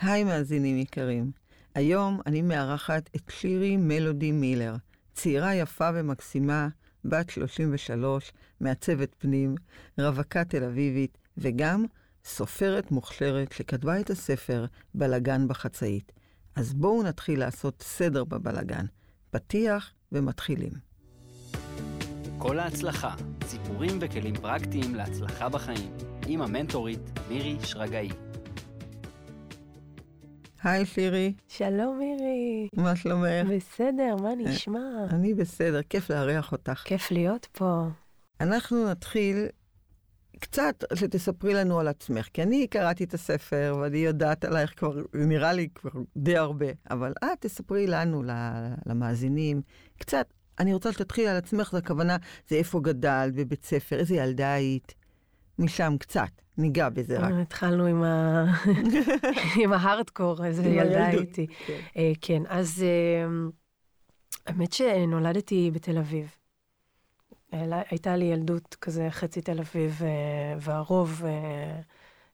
היי מאזינים יקרים, היום אני מארחת את שירי מלודי מילר, צעירה יפה ומקסימה, בת 33, מעצבת פנים, רווקה תל אביבית, וגם סופרת מוכשרת שכתבה את הספר בלגן בחצאית. אז בואו נתחיל לעשות סדר בבלגן. פתיח ומתחילים. כל ההצלחה, סיפורים וכלים פרקטיים להצלחה בחיים, עם המנטורית מירי שרגאי. היי שירי, שלום מירי. מה שלומך? בסדר, מה נשמע? אני בסדר, כיף לארח אותך. כיף להיות פה. אנחנו נתחיל קצת שתספרי לנו על עצמך, כי אני קראתי את הספר ואני יודעת עלייך כבר, נראה לי כבר די הרבה, אבל את תספרי לנו, למאזינים, קצת. אני רוצה שתתחילי על עצמך, זו הכוונה, זה איפה גדלת, בבית ספר, איזה ילדה היית, משם קצת, ניגע בזה רק. התחלנו עם ה- עם ההארדקור, איזה ילדה הייתי. כן. אה, כן, אז אה, האמת שנולדתי בתל אביב. הייתה לי ילדות כזה חצי תל אביב, אה, והרוב אה,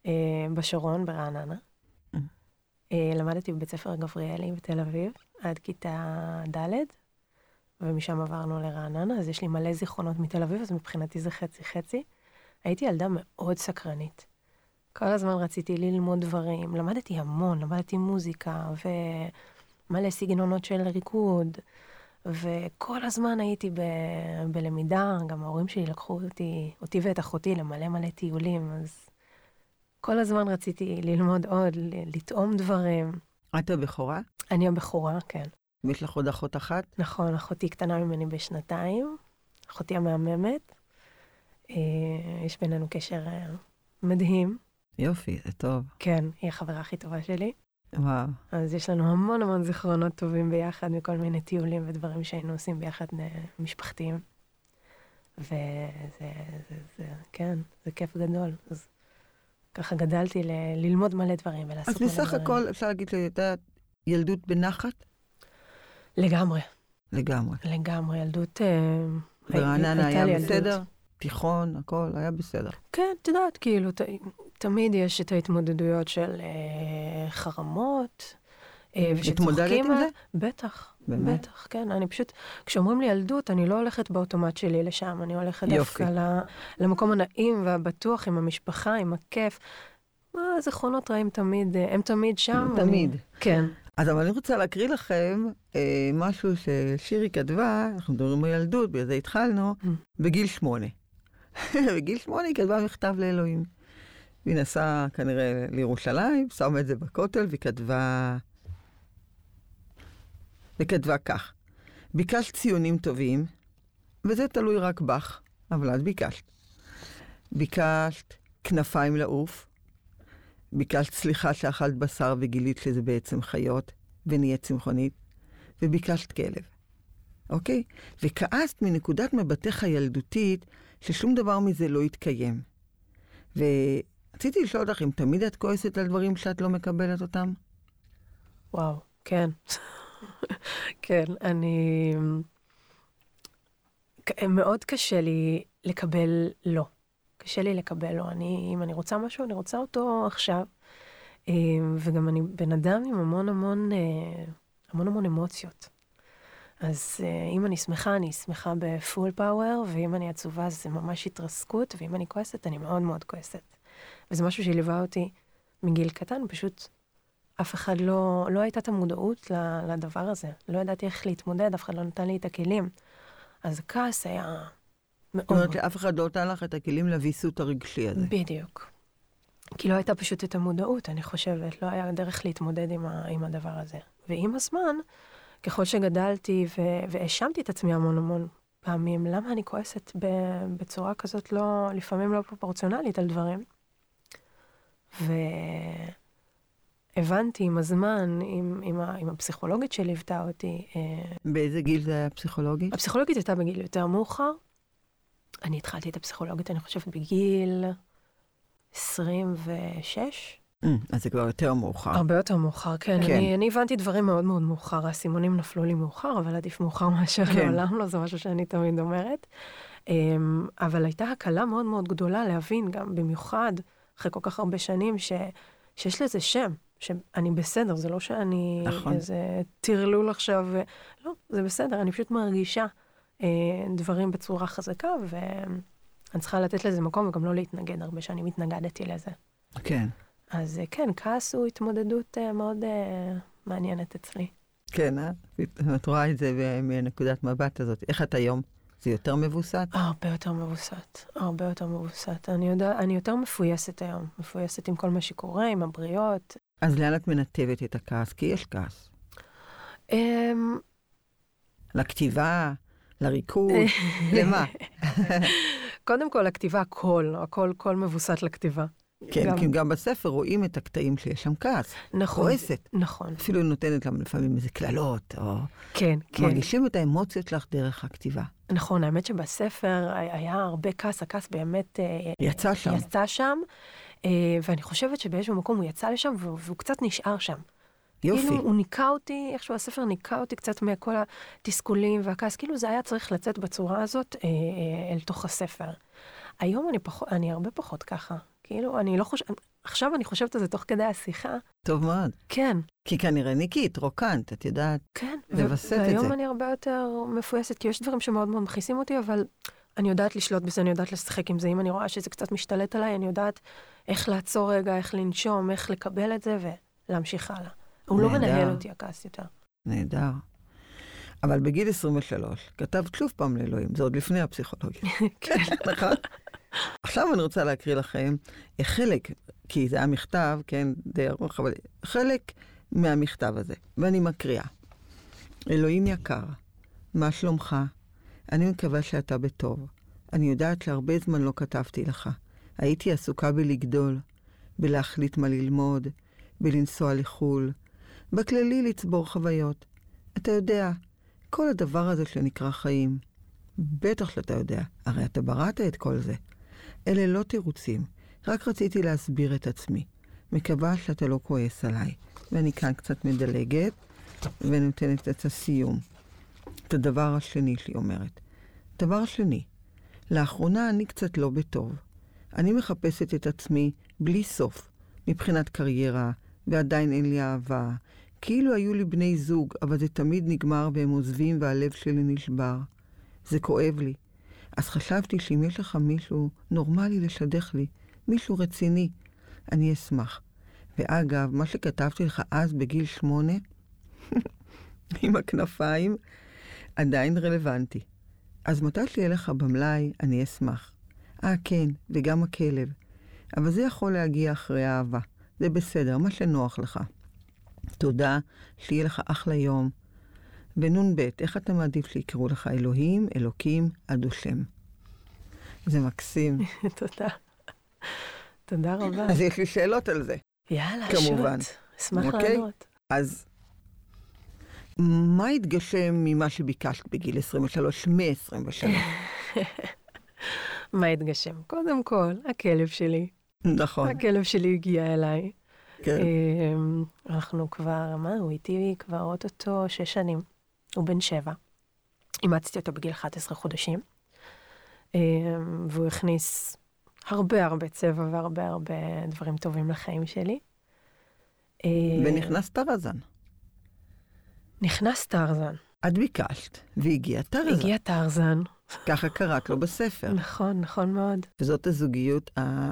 אה, בשרון, ברעננה. אה, למדתי בבית ספר גבריאלי בתל אביב עד כיתה ד', ומשם עברנו לרעננה, אז יש לי מלא זיכרונות מתל אביב, אז מבחינתי זה חצי חצי. הייתי ילדה מאוד סקרנית. כל הזמן רציתי ללמוד דברים, למדתי המון, למדתי מוזיקה ומלא סגנונות של ריקוד, וכל הזמן הייתי ב... בלמידה, גם ההורים שלי לקחו אותי, אותי ואת אחותי למלא מלא טיולים, אז כל הזמן רציתי ללמוד עוד, לטעום דברים. את הבכורה? אני הבכורה, כן. ויש לך עוד אחות אחת? נכון, אחותי קטנה ממני בשנתיים, אחותי המהממת. אה, יש בינינו קשר אה, מדהים. יופי, זה טוב. כן, היא החברה הכי טובה שלי. וואו. אז יש לנו המון המון זיכרונות טובים ביחד מכל מיני טיולים ודברים שהיינו עושים ביחד אה, משפחתיים. וזה, זה, זה, כן, זה כיף גדול. אז ככה גדלתי ל- ללמוד מלא דברים ולעשות אז מלא בסך דברים. הכל אפשר להגיד שהייתה ילדות בנחת? לגמרי, לגמרי. לגמרי, ילדות... ברעננה היה. בסדר? תיכון, הכל היה בסדר. כן, את יודעת, כאילו, ת, תמיד יש את ההתמודדויות של אה, חרמות. אה, ושצוחקים התמודדת עם על- זה? בטח, באמת? בטח, כן. אני פשוט, כשאומרים לי ילדות, אני לא הולכת באוטומט שלי לשם, אני הולכת יופי. דווקא למקום הנעים והבטוח, עם המשפחה, עם הכיף. מה, זיכרונות רעים תמיד, אה, הם תמיד שם. תמיד. אני, כן. אז אבל אני רוצה להקריא לכם אה, משהו ששירי כתבה, אנחנו מדברים על ילדות, בגלל זה התחלנו, Mm. בגיל שמונה. בגיל שמונה היא כתבה מכתב לאלוהים. היא נסעה כנראה לירושלים, שמה את זה בכותל, והיא כתבה... וכתבה כך: ביקשת ציונים טובים, וזה תלוי רק בך, אבל את ביקשת. ביקשת כנפיים לעוף, ביקשת סליחה שאכלת בשר וגילית שזה בעצם חיות, ונהיית צמחונית, וביקשת כלב, אוקיי? וכעסת מנקודת מבטך הילדותית ששום דבר מזה לא התקיים. ורציתי לשאול אותך אם תמיד את כועסת על דברים שאת לא מקבלת אותם? וואו, כן. כן, אני... מאוד קשה לי לקבל לא. קשה לי לקבל לא. אני, אם אני רוצה משהו, אני רוצה אותו עכשיו. אה, וגם אני בן אדם עם המון המון, אה, המון המון אמוציות. אז אה, אם אני שמחה, אני שמחה בפול פאוור, ואם אני עצובה זה ממש התרסקות, ואם אני כועסת, אני מאוד מאוד כועסת. וזה משהו שליווה אותי מגיל קטן, פשוט אף אחד לא, לא הייתה את המודעות לדבר הזה. לא ידעתי איך להתמודד, אף אחד לא נתן לי את הכלים. אז הכעס היה מאוד זאת אומרת. שאף אחד לא נתן לך את הכלים לוויסות הרגשי הזה. בדיוק. כי לא הייתה פשוט את המודעות, אני חושבת, לא היה דרך להתמודד עם, ה, עם הדבר הזה. ועם הזמן, ככל שגדלתי והאשמתי את עצמי המון המון פעמים, למה אני כועסת בצורה כזאת לא, לפעמים לא פרופורציונלית על דברים. והבנתי עם הזמן, עם, עם, ה- עם הפסיכולוגית שליוותה אותי, אה, באיזה גיל זה היה פסיכולוגי? הפסיכולוגית הייתה בגיל יותר מאוחר. אני התחלתי את הפסיכולוגית, אני חושבת, בגיל 26. אה, אז זה כבר יותר מאוחר. הרבה יותר מאוחר, כן. כן. אני, אני הבנתי דברים מאוד מאוד מאוחר, האסימונים נפלו לי מאוחר, אבל עדיף מאוחר מאשר כן. לעולם לא, זה משהו שאני תמיד אומרת. אמ, אבל הייתה הקלה מאוד מאוד גדולה להבין, גם במיוחד אחרי כל כך הרבה שנים, ש, שיש לזה שם, שאני בסדר, זה לא שאני נכון. איזה טרלול עכשיו. לא, זה בסדר, אני פשוט מרגישה אה, דברים בצורה חזקה, ואני צריכה לתת לזה מקום וגם לא להתנגד הרבה, שאני מתנגדתי לזה. כן. אז אה, כן, כעס הוא התמודדות אה, מאוד אה, מעניינת אצלי. כן, אה? את רואה את זה מנקודת מבט הזאת. איך את היום? זה יותר מבוסת? הרבה יותר מבוסת, הרבה יותר מבוסת. אני, יודע, אני יותר מפויסת היום, מפויסת עם כל מה שקורה, עם הבריות. אז לאן את מנתבת את הכעס? כי יש כעס. אמ, לכתיבה, לריקוד, למה? קודם כל, הכתיבה, הכל, הכל, הכל מבוסת לכתיבה. כן, גם- כי גם בספר רואים את הקטעים שיש שם כעס. נכון. כועסת. נכון, אפילו נותנת להם לפעמים איזה קללות, או... כן, כן. מרגישים את האמוציות שלך דרך הכתיבה. נכון, האמת שבספר היה הרבה כעס, הכעס באמת אה, יצא שם. יצא שם, אה, ואני חושבת שבאיזשהו מקום הוא יצא לשם והוא, קצת נשאר שם. יופי. כאילו הוא ניקה אותי, איכשהו הספר ניקה אותי קצת מכל התסכולים והכעס, כאילו זה היה צריך לצאת בצורה הזאת אה, אל תוך הספר. היום אני, פחות, אני הרבה פחות ככה. כאילו, אני לא חושבת, עכשיו אני חושבת על זה תוך כדי השיחה. טוב מאוד. כן, כי כנראה ניקית, רוקנת, את יודעת. כן. לווסת את והיום זה. אני הרבה יותר מפויסת, כי יש דברים שמאוד מאוד מכעיסים אותי, אבל אני יודעת לשלוט בזה, אני יודעת לשחק עם זה. אם אני רואה שזה קצת משתלט עליי, אני יודעת איך לעצור רגע, איך לנשום, איך לקבל את זה ולהמשיך הלאה. הוא לא נהדר. מנהל אותי, הכעס יותר. נהדר. אבל בגיל 23 כתבת שוב פעם לאלוהים, זה עוד לפני הפסיכולוגיה. כן. נכון? עכשיו אני רוצה להקריא לכם חלק, כי זה היה מכתב, כן, די ארוך, אבל חלק מהמכתב הזה, ואני מקריאה. אלוהים יקר, מה שלומך? אני מקווה שאתה בטוב. אני יודעת שהרבה זמן לא כתבתי לך. הייתי עסוקה בלגדול, בלהחליט מה ללמוד, בלנסוע לחו"ל, בכללי לצבור חוויות. אתה יודע, כל הדבר הזה שנקרא חיים. בטח שאתה יודע, הרי אתה בראת את כל זה. אלה לא תירוצים, רק רציתי להסביר את עצמי. מקווה שאתה לא כועס עליי. ואני כאן קצת מדלגת, ונותנת את הסיום. את הדבר השני שהיא אומרת. דבר שני, לאחרונה אני קצת לא בטוב. אני מחפשת את עצמי בלי סוף, מבחינת קריירה, ועדיין אין לי אהבה. כאילו היו לי בני זוג, אבל זה תמיד נגמר והם עוזבים והלב שלי נשבר. זה כואב לי. אז חשבתי שאם יש לך מישהו נורמלי לשדך לי, מישהו רציני, אני אשמח. ואגב, מה שכתבתי לך אז בגיל שמונה, עם הכנפיים, עדיין רלוונטי. אז מתי שיהיה לך במלאי, אני אשמח. אה, כן, וגם הכלב. אבל זה יכול להגיע אחרי אהבה. זה בסדר, מה שנוח לך. תודה, שיהיה לך אחלה יום. ונ"ב, איך אתה מעדיף שיקראו לך אלוהים, אלוקים, עד השם? זה מקסים. תודה. תודה רבה. אז יש לי שאלות על זה. יאללה, כמובן. שוט. אשמח אוקיי. לענות. אז מה התגשם ממה שביקשת בגיל 23, מ-23? מה התגשם? קודם כל, הכלב שלי. נכון, הכלב שלי הגיע אליי. כן. אמ, אנחנו כבר, מה, הוא איתי כבר אוטוטו שש שנים. הוא בן שבע. אימצתי אותו בגיל 11 חודשים. אמ, והוא הכניס הרבה הרבה צבע והרבה הרבה דברים טובים לחיים שלי. אמ, ונכנס טרזן. נכנס טרזן. את ביקשת, והגיע טרזן. הגיע טרזן. ככה קראת לו בספר. נכון, נכון מאוד. וזאת הזוגיות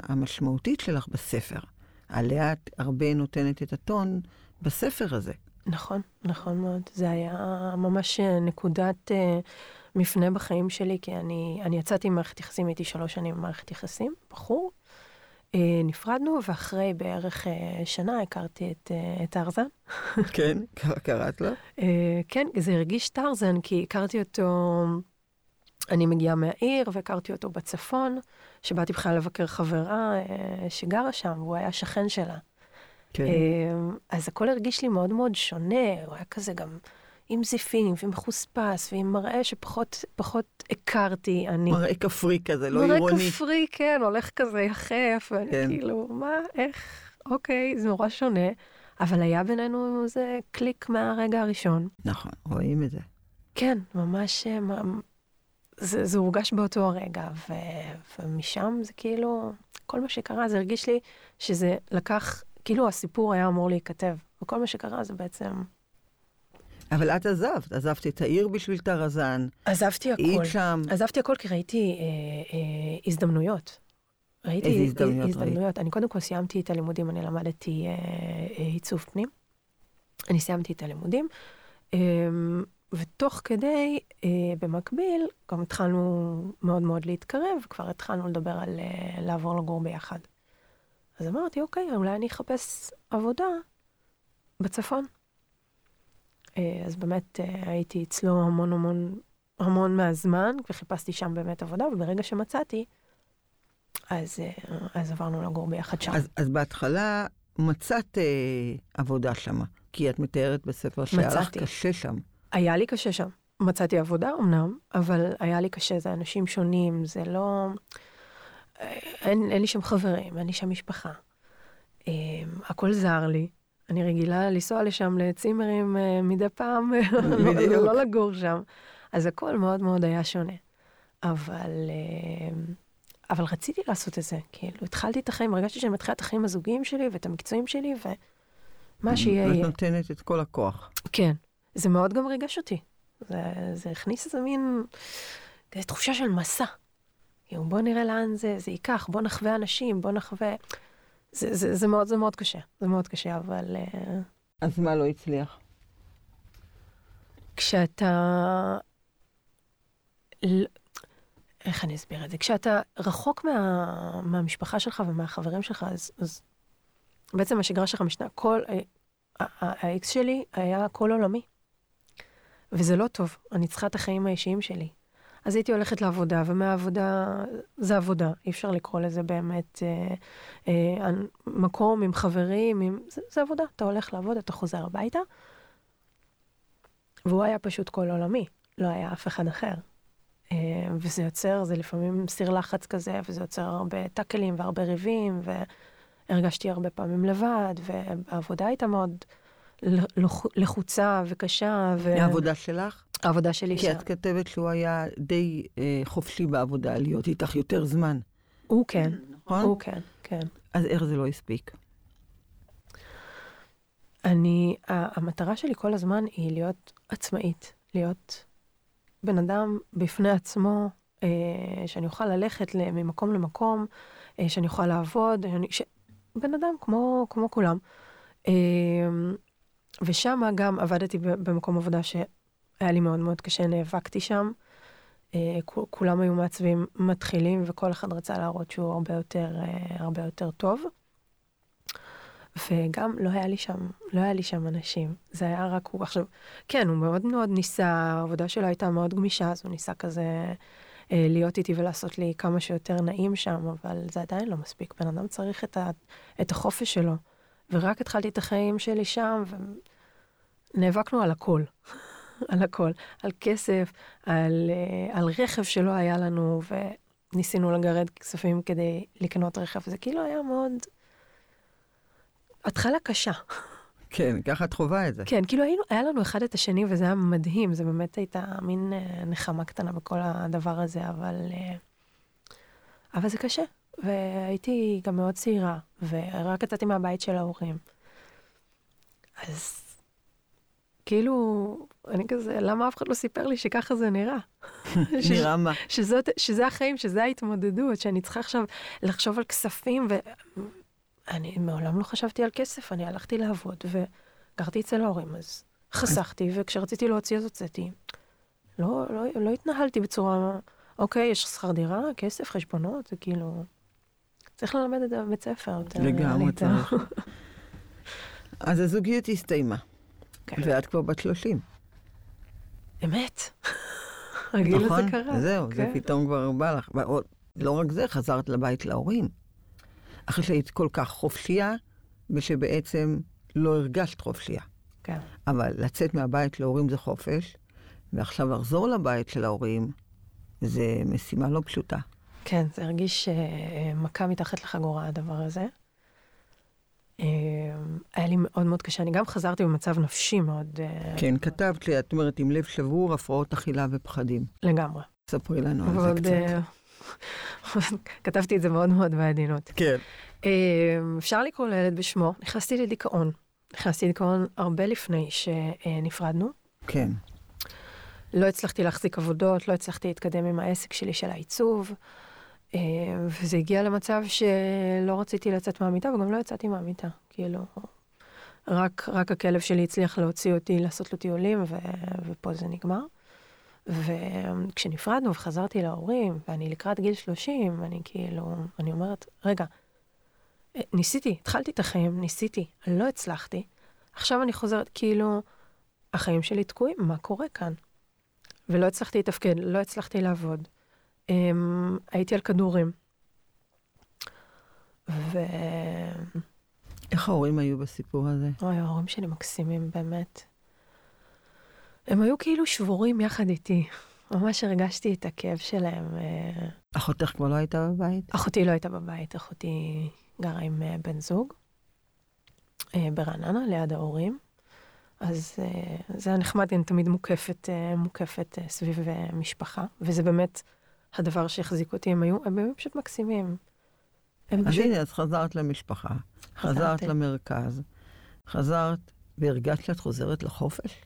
המשמעותית שלך בספר. עליה את הרבה נותנת את הטון בספר הזה. נכון, נכון מאוד. זה היה ממש אה, נקודת אה, מפנה בחיים שלי, כי אני, אני יצאתי ממערכת יחסים, הייתי שלוש שנים במערכת יחסים, בחור. אה, נפרדנו, ואחרי בערך אה, שנה הכרתי את, אה, את טרזן. כן, קראת לו? אה, כן, זה הרגיש טרזן, כי הכרתי אותו, אני מגיעה מהעיר, והכרתי אותו בצפון, שבאתי בכלל לבקר חברה אה, שגרה שם, והוא היה שכן שלה. כן. אמ, אז הכל הרגיש לי מאוד מאוד שונה, הוא היה כזה גם עם זיפים ומחוספס ועם מראה שפחות פחות הכרתי אני. מראה כפרי כזה, לא מראה עירוני. כפרי, כן, הולך כזה יחף, ואני כן. כאילו, מה, איך, אוקיי, זה נורא שונה, אבל היה בינינו איזה קליק מהרגע הראשון. נכון, רואים את זה. כן, ממש, אה, מה- זה, זה הורגש באותו הרגע, ו, ומשם זה כאילו, כל מה שקרה, זה הרגיש לי שזה לקח כאילו הסיפור היה אמור להיכתב, וכל מה שקרה זה בעצם... אבל את עזבת, עזבת את העיר בשביל טרזן. עזבתי הכל. היית שם. עזבתי הכל כי ראיתי אה, אה, הזדמנויות. ראיתי איזה הזדמנויות הזדמנויות. אני קודם כל סיימתי את הלימודים, אני למדתי אה, אה, עיצוב פנים. אני סיימתי את הלימודים, אה, ותוך כדי, אה, במקביל, גם התחלנו מאוד מאוד להתקרב, וכבר התחלנו לדבר על אה, לעבור לגור ביחד. אז אמרתי, אוקיי, אולי אני אחפש עבודה בצפון. אה, אז באמת אה, הייתי אצלו המון המון המון מהזמן, וחיפשתי שם באמת עבודה, וברגע שמצאתי, אז, אה, אז עברנו לגור ביחד שם. אז, אז בהתחלה מצאת אה, עבודה שמה, כי את מתארת בספר שהיה לך. קשה שם. היה לי קשה שם. מצאתי עבודה אמנם, אבל היה לי קשה, זה אנשים שונים, זה לא... אין, אין לי שם חברים, אין לי שם משפחה. אה, הכל זר לי. אני רגילה לנסוע לשם לצימרים אה, מדי פעם, לא, בדיוק. לא לגור שם. אז הכל מאוד מאוד היה שונה. אבל, אה, אבל רציתי לעשות את זה. כאילו, התחלתי את החיים, הרגשתי שאני מתחילה את החיים הזוגיים שלי ואת המקצועיים שלי, ומה שיהיה את יהיה. נותנת את כל הכוח. כן, זה מאוד גם ריגש אותי. זה, זה הכניס איזה מין תחושה של מסע. בוא נראה לאן זה, זה ייקח, בוא נחווה אנשים, בוא נחווה... זה, זה, זה, מאוד, זה מאוד קשה, זה מאוד קשה, אבל uh, אז מה לא הצליח? כשאתה... איך אני אסביר את זה? כשאתה רחוק מה, מהמשפחה שלך ומהחברים שלך, אז, אז בעצם השגרה שלך משנה. כל... אה, האקס שלי היה כל עולמי. וזה לא טוב, אני צריכה את החיים האישיים שלי. אז הייתי הולכת לעבודה, ומהעבודה, זה עבודה, אי אפשר לקרוא לזה באמת אה, אה, מקום עם חברים, עם, זה, זה עבודה, אתה הולך לעבוד, אתה חוזר הביתה. והוא היה פשוט כל עולמי, לא היה אף אחד אחר. אה, וזה יוצר, זה לפעמים סיר לחץ כזה, וזה יוצר הרבה טאקלים והרבה ריבים, והרגשתי הרבה פעמים לבד, והעבודה הייתה מאוד לחוצה וקשה. ו... העבודה שלך? העבודה שלי כי שם. את כתבת שהוא היה די אה, חופשי בעבודה, להיות איתך יותר זמן, הוא כן, נכון? הוא כן, כן. אז איך זה לא הספיק? אני, המטרה שלי כל הזמן היא להיות עצמאית, להיות בן אדם בפני עצמו, אה, שאני אוכל ללכת ממקום למקום, אה, שאני אוכל לעבוד, שאני, ש... בן אדם כמו, כמו כולם. אה, ושם גם עבדתי במקום עבודה שהיה לי מאוד מאוד קשה, נאבקתי שם. אה, כולם היו מעצבים מתחילים, וכל אחד רצה להראות שהוא הרבה יותר, אה, הרבה יותר טוב. וגם לא היה לי שם, לא היה לי שם אנשים. זה היה רק הוא. עכשיו, כן, הוא מאוד מאוד ניסה, העבודה שלו הייתה מאוד גמישה, אז הוא ניסה כזה אה, להיות איתי ולעשות לי כמה שיותר נעים שם, אבל זה עדיין לא מספיק. בן אדם צריך את, ה, את החופש שלו. ורק התחלתי את החיים שלי שם, ונאבקנו על הכל. על הכל. על כסף, על, אה, על רכב שלא היה לנו, וניסינו לגרד כספים כדי לקנות רכב. זה כאילו היה מאוד... התחלה קשה. כן, ככה את חווה את זה. כן, כאילו היינו, היה לנו אחד את השני וזה היה מדהים, זה באמת הייתה מין אה, נחמה קטנה בכל הדבר הזה, אבל, אה, אבל זה קשה. והייתי גם מאוד צעירה, ורק יצאתי מהבית של ההורים. אז כאילו, אני כזה, למה אף אחד לא סיפר לי שככה זה נראה? ש- נראה מה? שזאת, שזה החיים, שזה ההתמודדות, שאני צריכה עכשיו לחשוב על כספים, ואני מעולם לא חשבתי על כסף, אני הלכתי לעבוד וגרתי אצל ההורים, אז חסכתי, וכשרציתי להוציא אז הוצאתי. לא, לא, לא התנהלתי בצורה, אוקיי, יש שכר דירה, כסף, חשבונות, זה כאילו... צריך ללמד את זה בבית ספר. יותר לגמרי. צריך. אז הזוגיות הסתיימה, כן. ואת כבר בת 30. אמת. הגיל הזה נכון? קרה. זהו, זה כן. פתאום כבר בא לך. לא רק זה, חזרת לבית להורים. אחרי שהיית כל כך חופשייה, ושבעצם לא הרגשת חופשייה. כן. אבל לצאת מהבית להורים זה חופש, ועכשיו לחזור לבית של ההורים, זה משימה לא פשוטה. כן, זה הרגיש אה, מכה מתחת לחגורה, הדבר הזה. אה, היה לי מאוד מאוד קשה, אני גם חזרתי במצב נפשי מאוד כן, כתבת לי, את אומרת, עם לב שבור, הפרעות אכילה ופחדים. לגמרי. ספרי לנו על זה קצת. כתבתי את זה מאוד מאוד בעדינות. כן. אפשר לקרוא לילד בשמו, נכנסתי לדיכאון. נכנסתי לדיכאון הרבה לפני שנפרדנו. כן. לא הצלחתי להחזיק עבודות, לא הצלחתי להתקדם עם העסק שלי של העיצוב, וזה הגיע למצב שלא רציתי לצאת מהמיטה וגם לא יצאתי מהמיטה. כאילו, רק, רק הכלב שלי הצליח להוציא אותי, לעשות לו טיולים, ו, ופה זה נגמר. וכשנפרדנו וחזרתי להורים, ואני לקראת גיל 30, אני כאילו, אני אומרת, רגע, ניסיתי, התחלתי את החיים, ניסיתי, לא הצלחתי. עכשיו אני חוזרת, כאילו, החיים שלי תקועים, מה קורה כאן? ולא הצלחתי לתפקד, לא הצלחתי לעבוד. Um, הייתי על כדורים. ו... איך ההורים היו בסיפור הזה? אוי, ההורים שלי מקסימים, באמת. הם היו כאילו שבורים יחד איתי. ממש הרגשתי את הכאב שלהם. אה. אחותך כבר לא הייתה בבית? אחותי לא הייתה בבית, אחותי גרה עם אה, בן זוג אה, ברעננה, ליד ההורים. אז זה היה נחמד, אני תמיד מוקפת, מוקפת סביב משפחה, וזה באמת הדבר שהחזיק אותי, הם היו, הם היו פשוט מקסימים. אז פשוט... הנה, אז חזרת למשפחה, חזרת למרכז, חזרת והרגשת שאת חוזרת לחופש?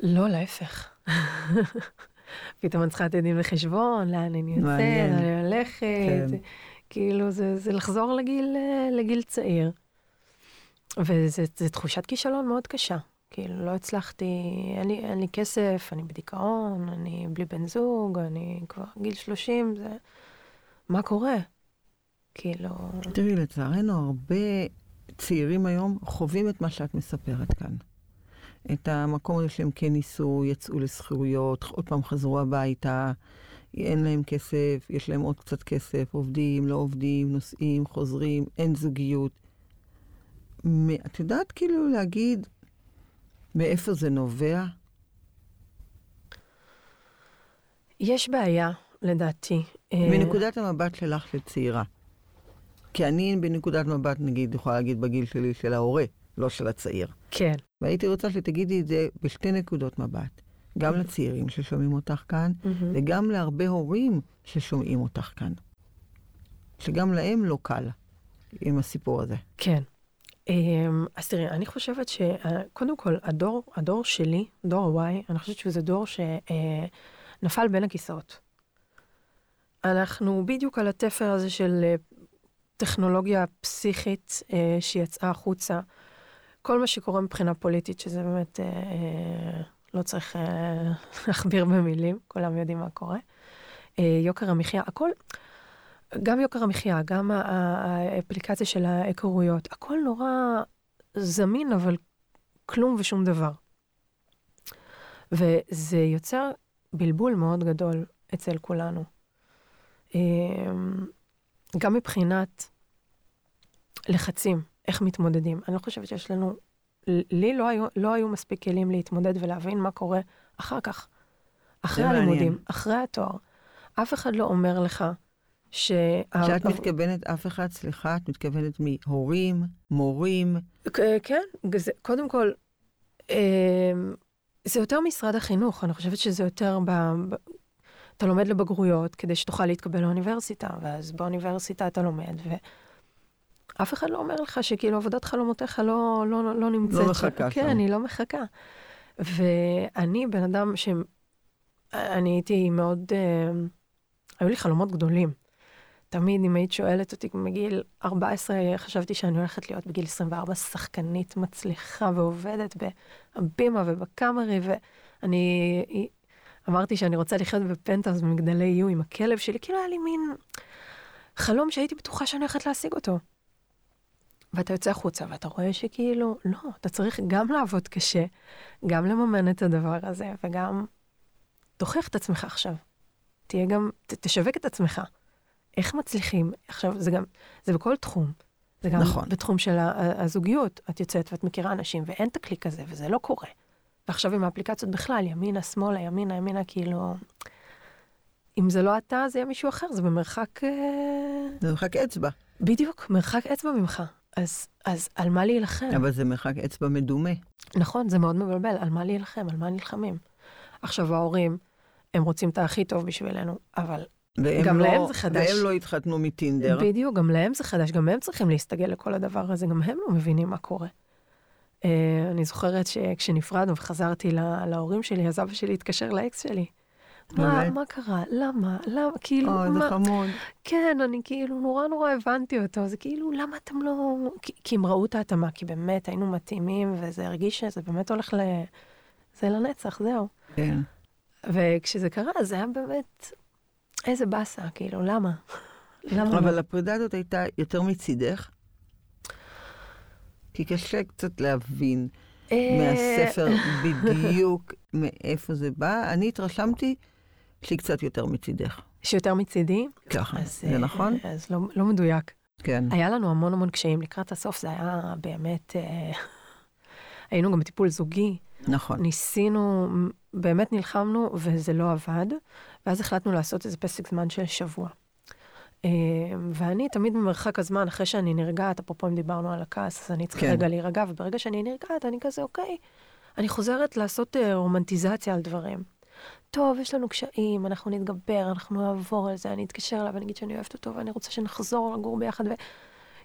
לא, להפך. פתאום אני צריכה לתת דין וחשבון, לאן אני יוצא, לאן אני הולכת. כן. כאילו, זה, זה לחזור לגיל, לגיל צעיר. וזו תחושת כישלון מאוד קשה. כאילו, לא הצלחתי, אין לי, אין לי כסף, אני בדיכאון, אני בלי בן זוג, אני כבר גיל 30, זה... מה קורה? כאילו... תראי, לצערנו, הרבה צעירים היום חווים את מה שאת מספרת כאן. את המקום הזה שהם כן ניסו, יצאו לשכירויות, עוד פעם חזרו הביתה, אין להם כסף, יש להם עוד קצת כסף, עובדים, לא עובדים, נוסעים, חוזרים, אין זוגיות. את יודעת כאילו להגיד מאיפה זה נובע? יש בעיה, לדעתי. אה, מנקודת המבט שלך לצעירה. כי אני בנקודת מבט, נגיד, יכולה להגיד בגיל שלי של ההורה, לא של הצעיר. כן. והייתי רוצה שתגידי את זה בשתי נקודות מבט. גם mm-hmm. לצעירים ששומעים אותך כאן, mm-hmm. וגם להרבה הורים ששומעים אותך כאן. שגם להם לא קל עם הסיפור הזה. כן. אמ, אז תראי, אני חושבת שקודם כל, הדור, הדור שלי, דור ה-Y, אני חושבת שזה דור שנפל בין הכיסאות. אנחנו בדיוק על התפר הזה של אה, טכנולוגיה פסיכית אה, שיצאה החוצה. כל מה שקורה מבחינה פוליטית, שזה באמת, אה, אה, לא צריך אה, להכביר במילים, כולם יודעים מה קורה. אה, יוקר המחיה, הכל, גם יוקר המחיה, גם האפליקציה של ההיכרויות, הכל נורא זמין, אבל כלום ושום דבר. וזה יוצר בלבול מאוד גדול אצל כולנו. אה, גם מבחינת לחצים. איך מתמודדים. אני לא חושבת שיש לנו, לי לא היו, לא היו מספיק כלים להתמודד ולהבין מה קורה אחר כך. אחרי הלימודים, מעניין. אחרי התואר. אף אחד לא אומר לך ש... כשאת מתכוונת אף אחד, סליחה, את מתכוונת מהורים, מורים? כן, זה, קודם כל, אמ, זה יותר משרד החינוך, אני חושבת שזה יותר ב... אתה לומד לבגרויות כדי שתוכל להתקבל לאוניברסיטה, ואז באוניברסיטה אתה לומד, ו... אף אחד לא אומר לך שכאילו עבודת חלומותיך לא, לא, לא, לא נמצאת. לא מחכה שם. כן, היא לא מחכה. ואני בן אדם ש... אני הייתי מאוד... אה, היו לי חלומות גדולים. תמיד, אם היית שואלת אותי מגיל 14, חשבתי שאני הולכת להיות בגיל 24 שחקנית מצליחה ועובדת בהבימה ובקאמרי, ואני אמרתי שאני רוצה לחיות בפנטהאוז במגדלי יו עם הכלב שלי, כאילו היה לי מין חלום שהייתי בטוחה שאני הולכת להשיג אותו. ואתה יוצא החוצה ואתה רואה שכאילו, לא, אתה צריך גם לעבוד קשה, גם לממן את הדבר הזה, וגם תוכיח את עצמך עכשיו. תהיה גם, ת, תשווק את עצמך. איך מצליחים? עכשיו, זה גם, זה בכל תחום. זה גם נכון. בתחום של הזוגיות. את יוצאת ואת מכירה אנשים, ואין את הקליק הזה, וזה לא קורה. ועכשיו עם האפליקציות בכלל, ימינה, שמאלה, ימינה, ימינה, כאילו... אם זה לא אתה, זה יהיה מישהו אחר, זה במרחק... אה, זה במרחק אצבע. בדיוק, מרחק אצבע ממך. אז, אז על מה להילחם? אבל זה מרחק אצבע מדומה. נכון, זה מאוד מבלבל, על מה להילחם, על מה נלחמים. עכשיו, ההורים, הם רוצים את הכי טוב בשבילנו, אבל גם לא, להם זה חדש. והם לא התחתנו מטינדר. בדיוק, גם להם זה חדש, גם הם צריכים להסתגל לכל הדבר הזה, גם הם לא מבינים מה קורה. Uh, אני זוכרת שכשנפרדנו וחזרתי לה, להורים שלי, אז אבא שלי התקשר לאקס שלי. מה? מה קרה? למה? למה? כאילו, זה מה? חמוד. כן, אני כאילו נורא נורא הבנתי אותו, זה כאילו, למה אתם לא... כי, כי הם ראו את ההתאמה, כי באמת היינו מתאימים, וזה הרגיש שזה באמת הולך ל... זה לנצח, זהו. כן. וכשזה קרה, זה היה באמת... איזה באסה, כאילו, למה? למה? לא? אבל הפרידה הזאת הייתה יותר מצידך? כי קשה קצת להבין אה, מהספר בדיוק מאיפה זה בא. אני התרשמתי שהיא קצת יותר מצידך. שיותר מצידי. ככה, זה אה, נכון? אז לא, לא מדויק. כן. היה לנו המון המון קשיים לקראת הסוף, זה היה באמת... אה, היינו גם בטיפול זוגי, נכון. ניסינו, באמת נלחמנו, וזה לא עבד, ואז החלטנו לעשות איזה פסק זמן של שבוע. אה, ואני תמיד במרחק הזמן, אחרי שאני נרגעת, אפרופו אם דיברנו על הכעס, אז אני צריכה כן. רגע להירגע, וברגע שאני נרגעת, אני כזה, אוקיי, אני חוזרת לעשות אה, רומנטיזציה על דברים. טוב, יש לנו קשיים, אנחנו נתגבר, אנחנו נעבור על זה, אני אתקשר אליו, אני אגיד שאני אוהבת אותו, ואני רוצה שנחזור לגור ביחד,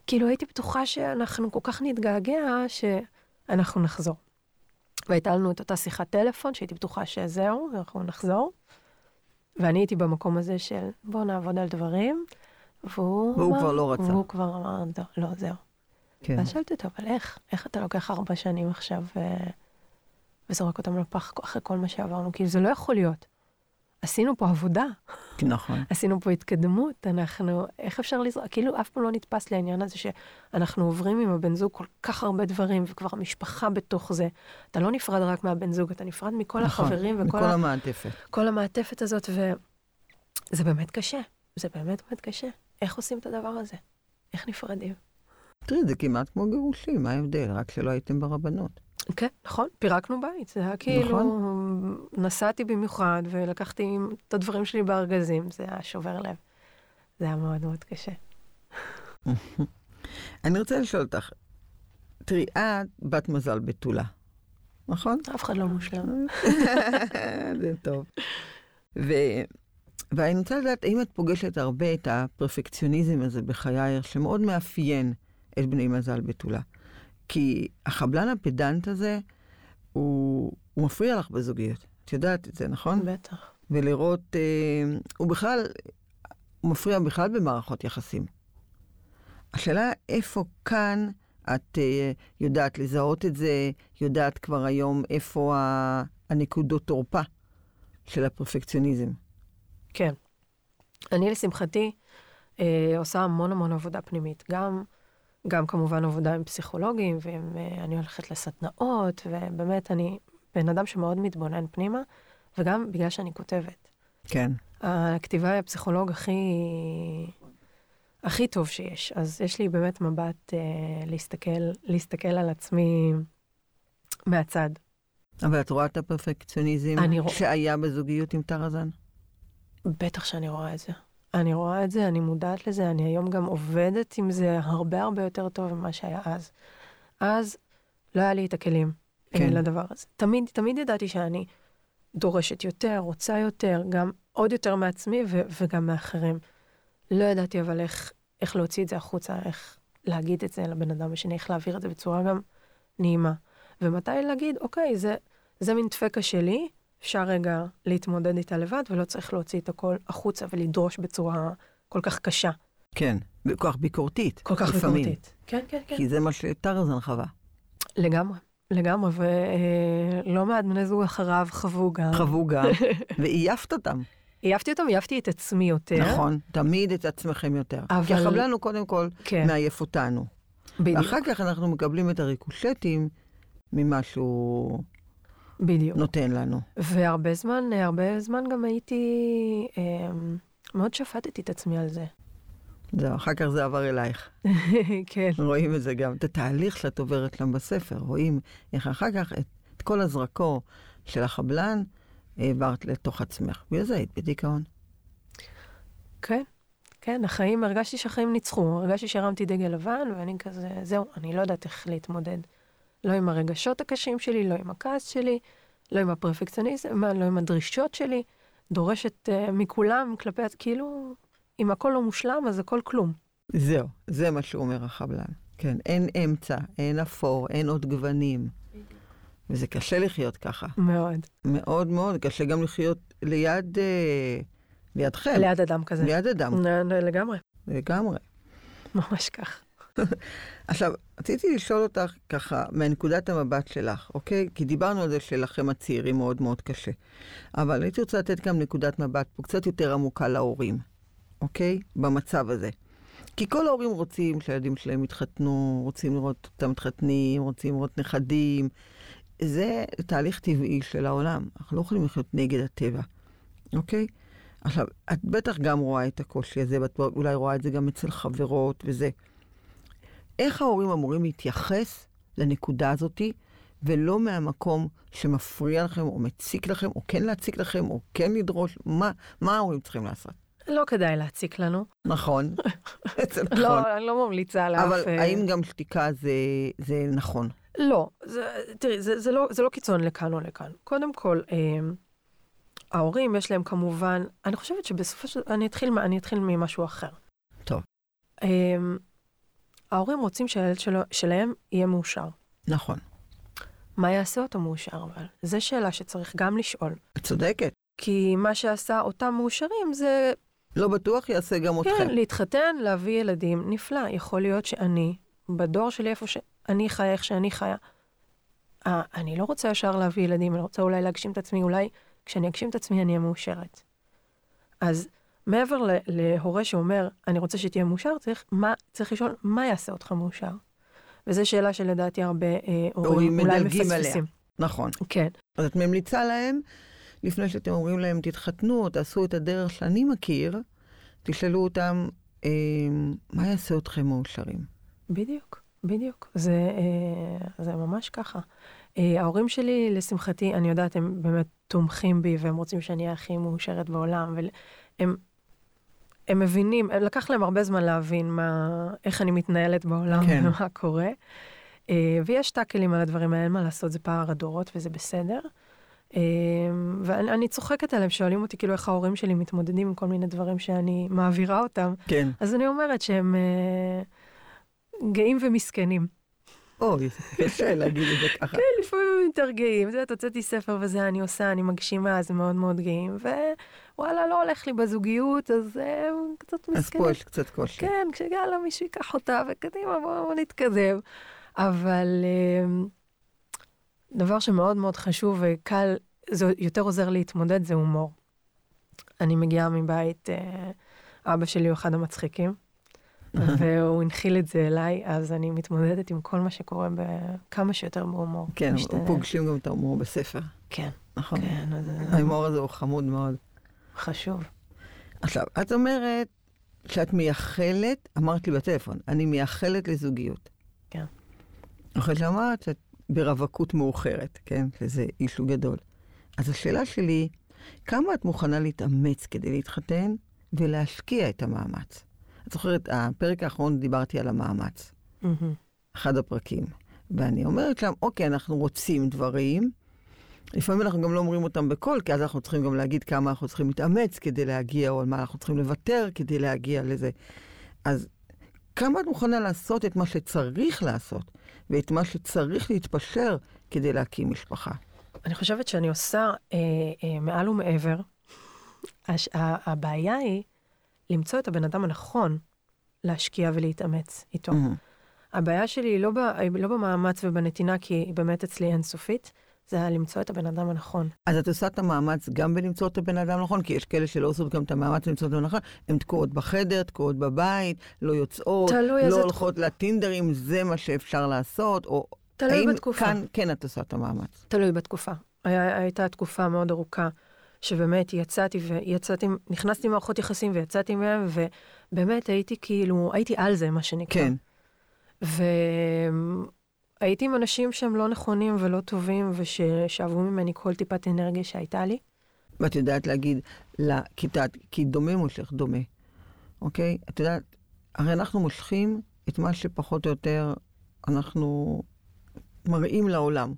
וכאילו הייתי בטוחה שאנחנו כל כך נתגעגע, שאנחנו נחזור. והייתה לנו את אותה שיחת טלפון, שהייתי בטוחה שזהו, אנחנו נחזור. ואני הייתי במקום הזה של בוא נעבוד על דברים, והוא... והוא אמר- כבר לא רצה. והוא כבר אמר, "לא, לא, זהו. כן. ואז שאלתי אותו, אבל איך? איך אתה לוקח ארבע שנים עכשיו אה, וזורק אותם לפח אחרי כל מה שעברנו? כאילו, זה לא יכול להיות. עשינו פה עבודה, נכון. עשינו פה התקדמות, אנחנו, איך אפשר לזרוק? כאילו, אף פעם לא נתפס לי העניין הזה שאנחנו עוברים עם הבן זוג כל כך הרבה דברים, וכבר המשפחה בתוך זה. אתה לא נפרד רק מהבן זוג, אתה נפרד מכל נכון. החברים וכל מכל ה... המעטפת. כל המעטפת הזאת, וזה באמת קשה. זה באמת באמת קשה. איך עושים את הדבר הזה? איך נפרדים? תראי, זה כמעט כמו גירושים, מה ההבדל? רק שלא הייתם ברבנות. כן, נכון, פירקנו בית. זה היה כאילו, נסעתי במיוחד ולקחתי את הדברים שלי בארגזים, זה היה שובר לב. זה היה מאוד מאוד קשה. אני רוצה לשאול אותך, תראי, את בת מזל בתולה, נכון? אף אחד לא מושלם. זה טוב. ו... ואני רוצה לדעת, האם את פוגשת הרבה את הפרפקציוניזם הזה בחייך, שמאוד מאפיין את בני מזל בתולה? כי החבלן הפדנט הזה, הוא, הוא מפריע לך בזוגיות. את יודעת את זה, נכון? בטח. ולראות, אה, הוא בכלל, הוא מפריע בכלל במערכות יחסים. השאלה איפה כאן את אה, יודעת לזהות את זה, יודעת כבר היום איפה ה- הנקודות תורפה של הפרפקציוניזם. כן. אני, לשמחתי, אה, עושה המון המון עבודה פנימית. גם, גם כמובן עבודה עם פסיכולוגים, ואני הולכת לסדנאות, ובאמת, אני בן אדם שמאוד מתבונן פנימה, וגם בגלל שאני כותבת. כן. הכתיבה היא הפסיכולוג הכי, הכי טוב שיש. אז יש לי באמת מבט אה, להסתכל, להסתכל על עצמי מהצד. אבל את רואה את הפרפקציוניזם רוא- שהיה בזוגיות עם טרזן? בטח שאני רואה את זה. אני רואה את זה, אני מודעת לזה, אני היום גם עובדת עם זה הרבה הרבה יותר טוב ממה שהיה אז. אז לא היה לי את הכלים כן. לדבר הזה. תמיד, תמיד ידעתי שאני דורשת יותר, רוצה יותר, גם עוד יותר מעצמי ו- וגם מאחרים. לא ידעתי אבל איך, איך להוציא את זה החוצה, איך להגיד את זה לבן אדם השני, איך להעביר את זה בצורה גם נעימה. ומתי להגיד, אוקיי, זה, זה מין דפקה שלי, אפשר רגע להתמודד איתה לבד, ולא צריך להוציא את הכל החוצה ולדרוש בצורה כל כך קשה, כן. כל כך ביקורתית. כל כך לפעמים. ביקורתית. כן, כן, כן. כי זה מה שטרזן חווה. לגמרי, לגמרי, ולא מעט בני זוג אחריו חוו גם. חוו גם, ועייפת אותם. העפתי אותם, העפתי את עצמי יותר. נכון, תמיד את עצמכם יותר. אבל- כי החבלן הוא קודם כל כן, מעייף אותנו. בדיוק, ואחר כך אנחנו מקבלים את הריקושטים ממה שהוא בדיוק. נותן לנו. והרבה זמן, הרבה זמן גם הייתי, אה, מאוד שפטתי את עצמי על זה. זהו, אחר כך זה עבר אלייך. כן. רואים את זה גם, את התהליך שאת עוברת שם בספר. רואים איך אחר כך את, את כל הזרקור של החבלן העברת לתוך עצמך. בגלל זה היית בדיכאון. כן, כן, החיים, הרגשתי שהחיים ניצחו, הרגשתי שהרמתי דגל לבן, ואני כזה, זהו, אני לא יודעת איך להתמודד. לא עם הרגשות הקשים שלי, לא עם הכעס שלי, לא עם הפרפקציוניזם, לא עם הדרישות שלי. דורשת uh, מכולם כלפי, כאילו, אם הכל לא מושלם, אז הכל כלום. זהו, זה מה שאומר החבלן. כן, אין אמצע, אין אפור, אין עוד גוונים. וזה קשה לחיות ככה. מאוד. מאוד מאוד, קשה גם לחיות ליד, אה, לידכם. ליד אדם כזה. ליד אדם. לגמרי, לגמרי. ממש כך. עכשיו, רציתי לשאול אותך ככה, מנקודת המבט שלך, אוקיי? כי דיברנו על זה שלכם הצעירים מאוד מאוד קשה. אבל הייתי רוצה לתת גם נקודת מבט פה קצת יותר עמוקה להורים, אוקיי? במצב הזה. כי כל ההורים רוצים שהילדים שלהם יתחתנו, רוצים לראות אותם מתחתנים, רוצים לראות נכדים. זה תהליך טבעי של העולם. אנחנו לא יכולים לחיות נגד הטבע, אוקיי? עכשיו, את בטח גם רואה את הקושי הזה, ואת אולי רואה את זה גם אצל חברות וזה. איך ההורים אמורים להתייחס לנקודה הזאתי, ולא מהמקום שמפריע לכם, או מציק לכם, או כן להציק לכם, או כן לדרוש, מה, מה ההורים צריכים לעשות? לא כדאי להציק לנו. נכון, זה נכון. לא, אני לא ממליצה לאף... אבל אה, האם גם שתיקה זה, זה נכון? לא, זה, תראי, זה, זה, לא, זה לא קיצון לכאן או לכאן. קודם כל, אה, ההורים יש להם כמובן, אני חושבת שבסופו של דבר, אני אתחיל, מה- אני אתחיל ממשהו אחר. טוב. אה, ההורים רוצים שהילד שלו, שלהם יהיה מאושר. נכון. מה יעשה אותו מאושר אבל? זו שאלה שצריך גם לשאול. את צודקת. כי מה שעשה אותם מאושרים זה, לא בטוח יעשה גם אתכם. כן, להתחתן, להביא ילדים, נפלא. יכול להיות שאני, בדור שלי, איפה שאני חיה, איך שאני חיה, אה, אני לא רוצה ישר להביא ילדים, אני רוצה אולי להגשים את עצמי, אולי כשאני אגשים את עצמי אני אהיה מאושרת. אז מעבר להורה שאומר, אני רוצה שתהיה מאושר, צריך, מה, צריך לשאול, מה יעשה אותך מאושר? וזו שאלה שלדעתי הרבה אה, הורים אולי מדלגים עליה. מפספסים. נכון. כן. אז את ממליצה להם, לפני שאתם אומרים להם, תתחתנו, תעשו את הדרך שאני מכיר, תשאלו אותם, אה, מה יעשה אתכם מאושרים? בדיוק, בדיוק. זה, אה, זה ממש ככה. אה, ההורים שלי, לשמחתי, אני יודעת, הם באמת תומכים בי, והם רוצים שאני אהיה הכי מאושרת בעולם, והם הם מבינים, לקח להם הרבה זמן להבין מה, איך אני מתנהלת בעולם כן. ומה קורה. אה, ויש טאקלים על הדברים האלה, אין מה לעשות, זה פער הדורות וזה בסדר. אה, ואני אני צוחקת עליהם, שואלים אותי כאילו איך ההורים שלי מתמודדים עם כל מיני דברים שאני מעבירה אותם. כן. אז אני אומרת שהם אה, גאים ומסכנים. אוי, קשה להגיד את זה ככה. כן, לפעמים הם מתרגעים. את יודעת, הוצאתי ספר וזה אני עושה, אני מגשימה, אז מאוד מאוד גאים. ווואלה, לא הולך לי בזוגיות, אז אה, קצת אז מסכנים. פה יש קצת קושי. כן, כשיאללה, מישהו ייקח אותה, וקדימה, בואו בוא נתקדם. אבל אה, דבר שמאוד מאוד חשוב וקל, זה יותר עוזר להתמודד, זה הומור. אני מגיעה מבית, אה, אבא שלי הוא אחד המצחיקים, והוא הנחיל את זה אליי, אז אני מתמודדת עם כל מה שקורה בכמה שיותר בהומור. כן. פוגשים גם את ההומור בספר, כן, נכון? כן, אז ההומור הזה הוא חמוד מאוד. חשוב. עכשיו, את אומרת שאת מייחלת, אמרת לי בטלפון, אני מייחלת לזוגיות. כן. אחרי שאמרת שאת ברווקות מאוחרת, כן? שזה אישו גדול. אז השאלה שלי, כמה את מוכנה להתאמץ כדי להתחתן ולהשקיע את המאמץ? את זוכרת, הפרק האחרון דיברתי על המאמץ, מהמם. אחד הפרקים. ואני אומרת שם, אוקיי, אנחנו רוצים דברים, לפעמים אנחנו גם לא אומרים אותם בקול, כי אז אנחנו צריכים גם להגיד כמה אנחנו צריכים להתאמץ כדי להגיע, או על מה אנחנו צריכים לוותר כדי להגיע לזה. אז כמה את מוכנה לעשות את מה שצריך לעשות, ואת מה שצריך להתפשר כדי להקים משפחה? אני חושבת שאני עושה אה, אה, מעל ומעבר. הש, ה, הבעיה היא למצוא את הבן אדם הנכון להשקיע ולהתאמץ איתו. מהמם. הבעיה שלי היא לא, ב, לא במאמץ ובנתינה, כי היא באמת אצלי אינסופית, זה היה למצוא את הבן אדם הנכון. אז את עושה את המאמץ גם בלמצוא את הבן אדם הנכון, כי יש כאלה שלא עושות גם את המאמץ למצוא את הבן אדם הנכון, הן תקועות בחדר, תקועות בבית, לא יוצאות, לא. הולכות לטינדרים, זה מה שאפשר לעשות, או... תלוי האם בתקופה. כאן כן את עושה את המאמץ? תלוי בתקופה. היה, הייתה תקופה מאוד ארוכה, שבאמת יצאתי ויצאתי, נכנסתי למערכות יחסים ויצאתי מהם, ובאמת הייתי כאילו, הייתי על זה, מה שנקרא. כן. והייתי עם אנשים שהם לא נכונים ולא טובים, וששאבו ממני כל טיפת אנרגיה שהייתה לי. ואת יודעת להגיד לכיתה, כי דומה מושך דומה, אוקיי? את יודעת, הרי אנחנו מושכים את מה שפחות או יותר אנחנו מראים לעולם.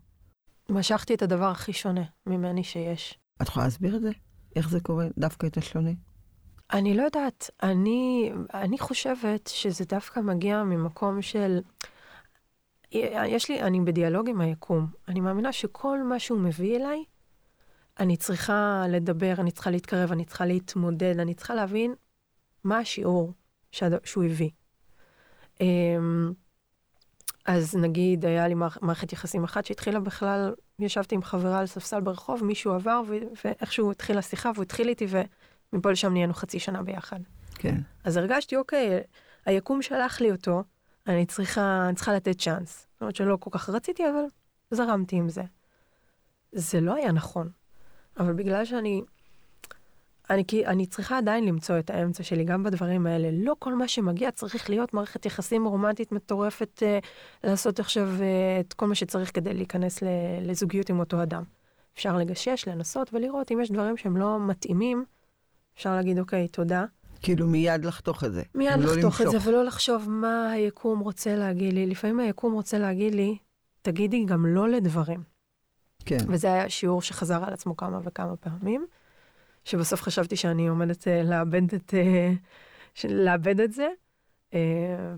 משכתי את הדבר הכי שונה ממני שיש. את יכולה להסביר את זה? איך זה קורה? דווקא את השונה? אני לא יודעת, אני, אני חושבת שזה דווקא מגיע ממקום של... יש לי, אני בדיאלוג עם היקום. אני מאמינה שכל מה שהוא מביא אליי, אני צריכה לדבר, אני צריכה להתקרב, אני צריכה להתמודד, אני צריכה להבין מה השיעור שהוא הביא. אז נגיד, היה לי מערכת יחסים אחת שהתחילה בכלל, ישבתי עם חברה על ספסל ברחוב, מישהו עבר, ואיכשהו התחילה שיחה, והוא התחיל איתי, ומפה לשם נהיינו חצי שנה ביחד. כן. אז הרגשתי, אוקיי, היקום שלח לי אותו, אני צריכה, אני צריכה לתת צ'אנס. זאת אומרת שלא כל כך רציתי, אבל זרמתי עם זה. זה לא היה נכון. אבל בגלל שאני אני, אני צריכה עדיין למצוא את האמצע שלי גם בדברים האלה. לא כל מה שמגיע צריך להיות מערכת יחסים רומנטית מטורפת, אה, לעשות עכשיו אה, את כל מה שצריך כדי להיכנס לזוגיות עם אותו אדם. אפשר לגשש, לנסות ולראות אם יש דברים שהם לא מתאימים, אפשר להגיד, אוקיי, תודה. כאילו מיד לחתוך את זה. מיד לא לחתוך לא את זה ולא לחשוב מה היקום רוצה להגיד לי. לפעמים היקום רוצה להגיד לי, תגידי גם לא לדברים. כן. וזה היה שיעור שחזר על עצמו כמה וכמה פעמים. שבסוף חשבתי שאני עומדת uh, לאבד את, uh, לאבד את זה, uh,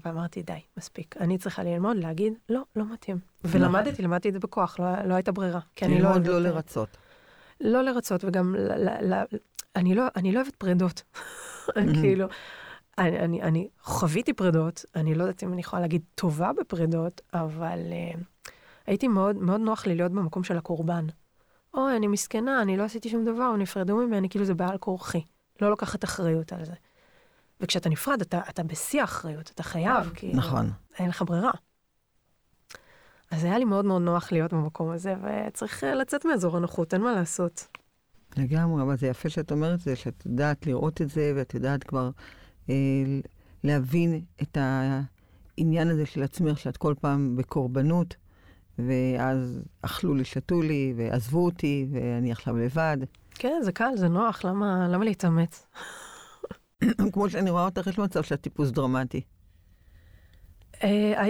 ואמרתי, די, מספיק. אני צריכה ללמוד, להגיד, לא, לא מתאים. ולמדתי, למדתי את זה בכוח, לא, לא הייתה ברירה. כי אני לא אוהבת... ללמוד לא לרצות. לא לרצות, וגם, ל, ל, ל, אני, לא, אני לא אוהבת פרדות. כאילו, אני, אני, אני חוויתי פרדות, אני לא יודעת אם אני יכולה להגיד טובה בפרדות, אבל uh, הייתי מאוד, מאוד נוח לי להיות במקום של הקורבן. אוי, אני מסכנה, אני לא עשיתי שום דבר, הם נפרדו ממני, כאילו זה בעל כורחי. לא לוקחת אחריות על זה. וכשאתה נפרד, אתה, אתה בשיא האחריות, אתה חייב, כאילו. נכון. אין לך ברירה. אז היה לי מאוד מאוד נוח להיות במקום הזה, וצריך אה, לצאת מאזור הנוחות, אין מה לעשות. לגמרי, אבל זה יפה שאת אומרת את זה, שאת יודעת לראות את זה, ואת יודעת כבר אה, להבין את העניין הזה של עצמך, שאת כל פעם בקורבנות, ואז אכלו לי, שתו לי, ועזבו אותי, ואני עכשיו לבד. כן, זה קל, זה נוח, למה, למה להתאמץ? כמו שאני רואה אותך, יש מצב שאת טיפוס דרמטי. אה,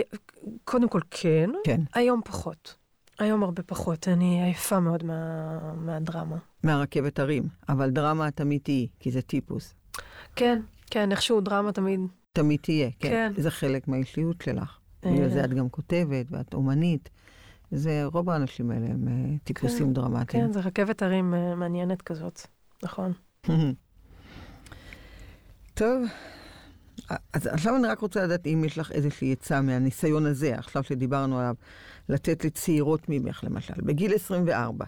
קודם כל כן, כן. היום פחות. היום הרבה פחות, אני עייפה מאוד מה, מהדרמה. מהרכבת הרים, אבל דרמה תמיד תהיי, כי זה טיפוס. כן, כן, איכשהו דרמה תמיד... תמיד תהיה, כן. כן. זה חלק מהאישיות שלך. אה. בגלל זה את גם כותבת, ואת אומנית. זה, רוב האנשים האלה הם אה, טיפוסים כן, דרמטיים. כן, זה רכבת הרים אה, מעניינת כזאת, נכון. טוב, אז עכשיו אני רק רוצה לדעת אם יש לך איזושהי עצה מהניסיון הזה, עכשיו שדיברנו עליו, לתת לצעירות ממך למשל, בגיל 24,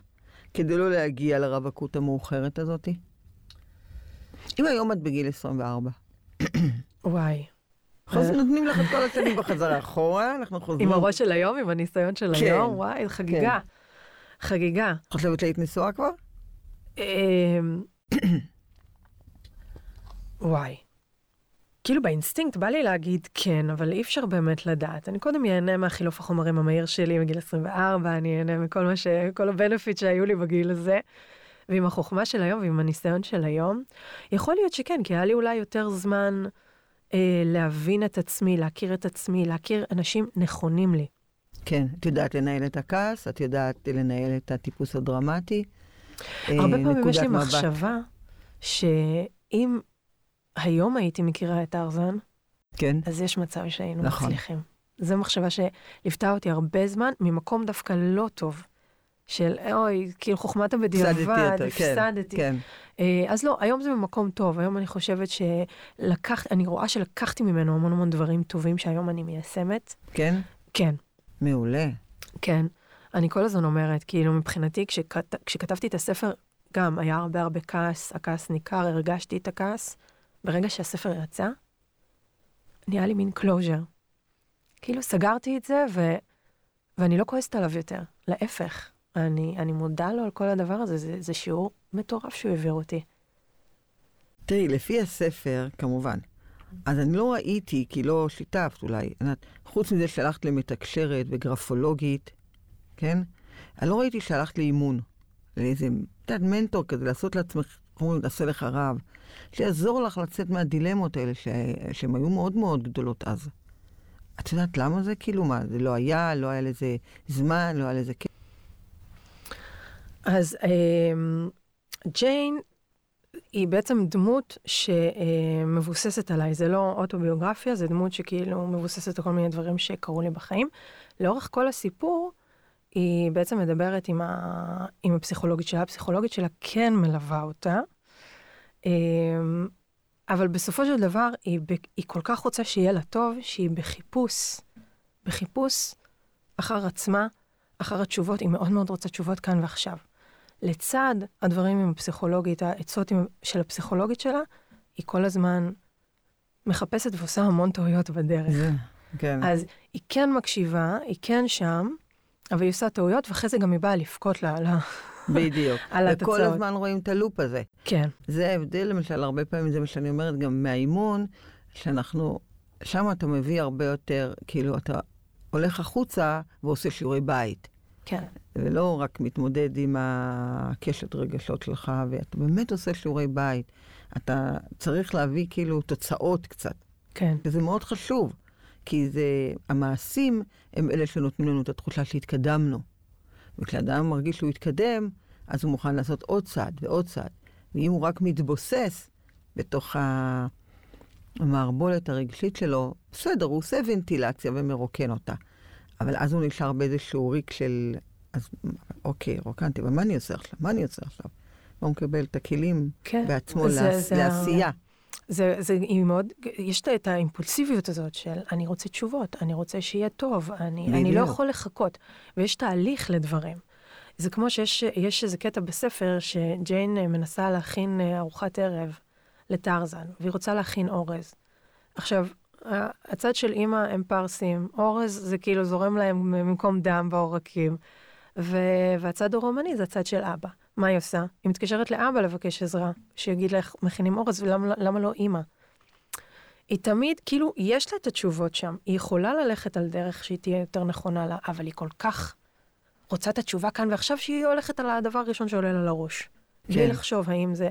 כדי לא להגיע לרווקות המאוחרת הזאת? אם היום את בגיל 24. וואי. אז נותנים לך את כל השנים בחזרה אחורה, אנחנו חוזרים. עם הראש של היום, עם הניסיון של כן, היום, וואי, חגיגה. כן. חגיגה. חושבת שהיית נשואה כבר? אמ, וואי. כאילו באינסטינקט בא לי להגיד כן, אבל אי אפשר באמת לדעת. אני קודם אהנה מהחילוף החומרים המהיר שלי בגיל 24, אני אהנה מכל מה ש... כל ה benefit שהיו לי בגיל הזה. ועם החוכמה של היום ועם הניסיון של היום, יכול להיות שכן, כי היה לי אולי יותר זמן אה, להבין את עצמי, להכיר את עצמי, להכיר אנשים נכונים לי. כן, את יודעת לנהל את הכעס, את יודעת לנהל את הטיפוס הדרמטי. הרבה אה, פעמים יש לי מבט. מחשבה שאם היום הייתי מכירה את ארזן, כן. אז יש מצב שהיינו נכון. מצליחים. זו מחשבה שליוותה אותי הרבה זמן ממקום דווקא לא טוב. של אוי, כאילו חוכמת הבדיעבד, הפסדתי. כן, כן. אז לא, היום זה במקום טוב, היום אני חושבת שלקחת, אני רואה שלקחתי ממנו המון המון דברים טובים שהיום אני מיישמת. כן? כן. מעולה. כן. אני כל הזמן אומרת, כאילו מבחינתי, כשכת, כשכתבתי את הספר, גם היה הרבה הרבה כעס, הכעס ניכר, הרגשתי את הכעס. ברגע שהספר יצא, נהיה לי מין closure. כאילו סגרתי את זה, ו... ואני לא כועסת עליו יותר, להפך. אני, אני מודה לו על כל הדבר הזה, זה, זה שיעור מטורף שהוא העביר אותי. תראי, לפי הספר, כמובן, אז אני לא ראיתי, כי לא שיתפת אולי, חוץ מזה שהלכת למתקשרת וגרפולוגית, כן? אני לא ראיתי שהלכת לאימון, לאיזה, את יודעת, מנטור כזה, לעשות לעצמך, אומרים, תעשה לך רב, שיעזור לך לצאת מהדילמות האלה, שהן היו מאוד מאוד גדולות אז. את יודעת למה זה? כאילו, מה, זה לא היה, לא היה לזה זמן, לא היה לזה... אז אה, ג'יין היא בעצם דמות שמבוססת עליי, זה לא אוטוביוגרפיה, זה דמות שכאילו מבוססת על כל מיני דברים שקרו לי בחיים. לאורך כל הסיפור, היא בעצם מדברת עם, ה... עם הפסיכולוגית שלה, הפסיכולוגית שלה כן מלווה אותה, אמ, אבל בסופו של דבר היא, ב... היא כל כך רוצה שיהיה לה טוב, שהיא בחיפוש, בחיפוש אחר עצמה, אחר התשובות, היא מאוד מאוד רוצה תשובות כאן ועכשיו. לצד הדברים עם הפסיכולוגית, העצות של הפסיכולוגית שלה, היא כל הזמן מחפשת ועושה המון טעויות בדרך. כן. אז היא כן מקשיבה, היא כן שם, אבל היא עושה טעויות, ואחרי זה גם היא באה לבכות לה על ה... בדיוק. על התוצאות. וכל הזמן רואים את הלופ הזה. כן. זה ההבדל, למשל, הרבה פעמים זה מה שאני אומרת גם מהאימון, שאנחנו, שם אתה מביא הרבה יותר, כאילו, אתה הולך החוצה ועושה שיעורי בית. כן. ולא רק מתמודד עם הקשת רגשות שלך, ואתה באמת עושה שיעורי בית. אתה צריך להביא כאילו תוצאות קצת. כן. וזה מאוד חשוב, כי זה, המעשים הם אלה שנותנים לנו את התחושה שהתקדמנו. וכשאדם מרגיש שהוא התקדם, אז הוא מוכן לעשות עוד צעד ועוד צעד. ואם הוא רק מתבוסס בתוך המערבולת הרגשית שלו, בסדר, הוא עושה ונטילציה ומרוקן אותה. אבל אז הוא נשאר באיזשהו ריק של, אז אוקיי, רוקנתי, אבל מה אני עושה עכשיו? מה אני עושה עכשיו? לא מקבל את הכלים כן, בעצמו זה, לעש, זה לעשייה. זה, זה היא מאוד, יש את האימפולסיביות הזאת של אני רוצה תשובות, אני רוצה שיהיה טוב, אני, אני לא יכול לחכות, ויש תהליך לדברים. זה כמו שיש איזה קטע בספר שג'יין מנסה להכין ארוחת ערב לטרזן, והיא רוצה להכין אורז. עכשיו, הצד של אימא הם פרסים, אורז זה כאילו זורם להם במקום דם בעורקים, ו- והצד הרומני זה הצד של אבא. מה היא עושה? היא מתקשרת לאבא לבקש עזרה, שיגיד לה איך מכינים אורז ולמה לא אימא. היא תמיד, כאילו, יש לה את התשובות שם. היא יכולה ללכת על דרך שהיא תהיה יותר נכונה לה, אבל היא כל כך רוצה את התשובה כאן ועכשיו שהיא הולכת על הדבר הראשון שעולה לה לראש. כן. בלי לחשוב האם זה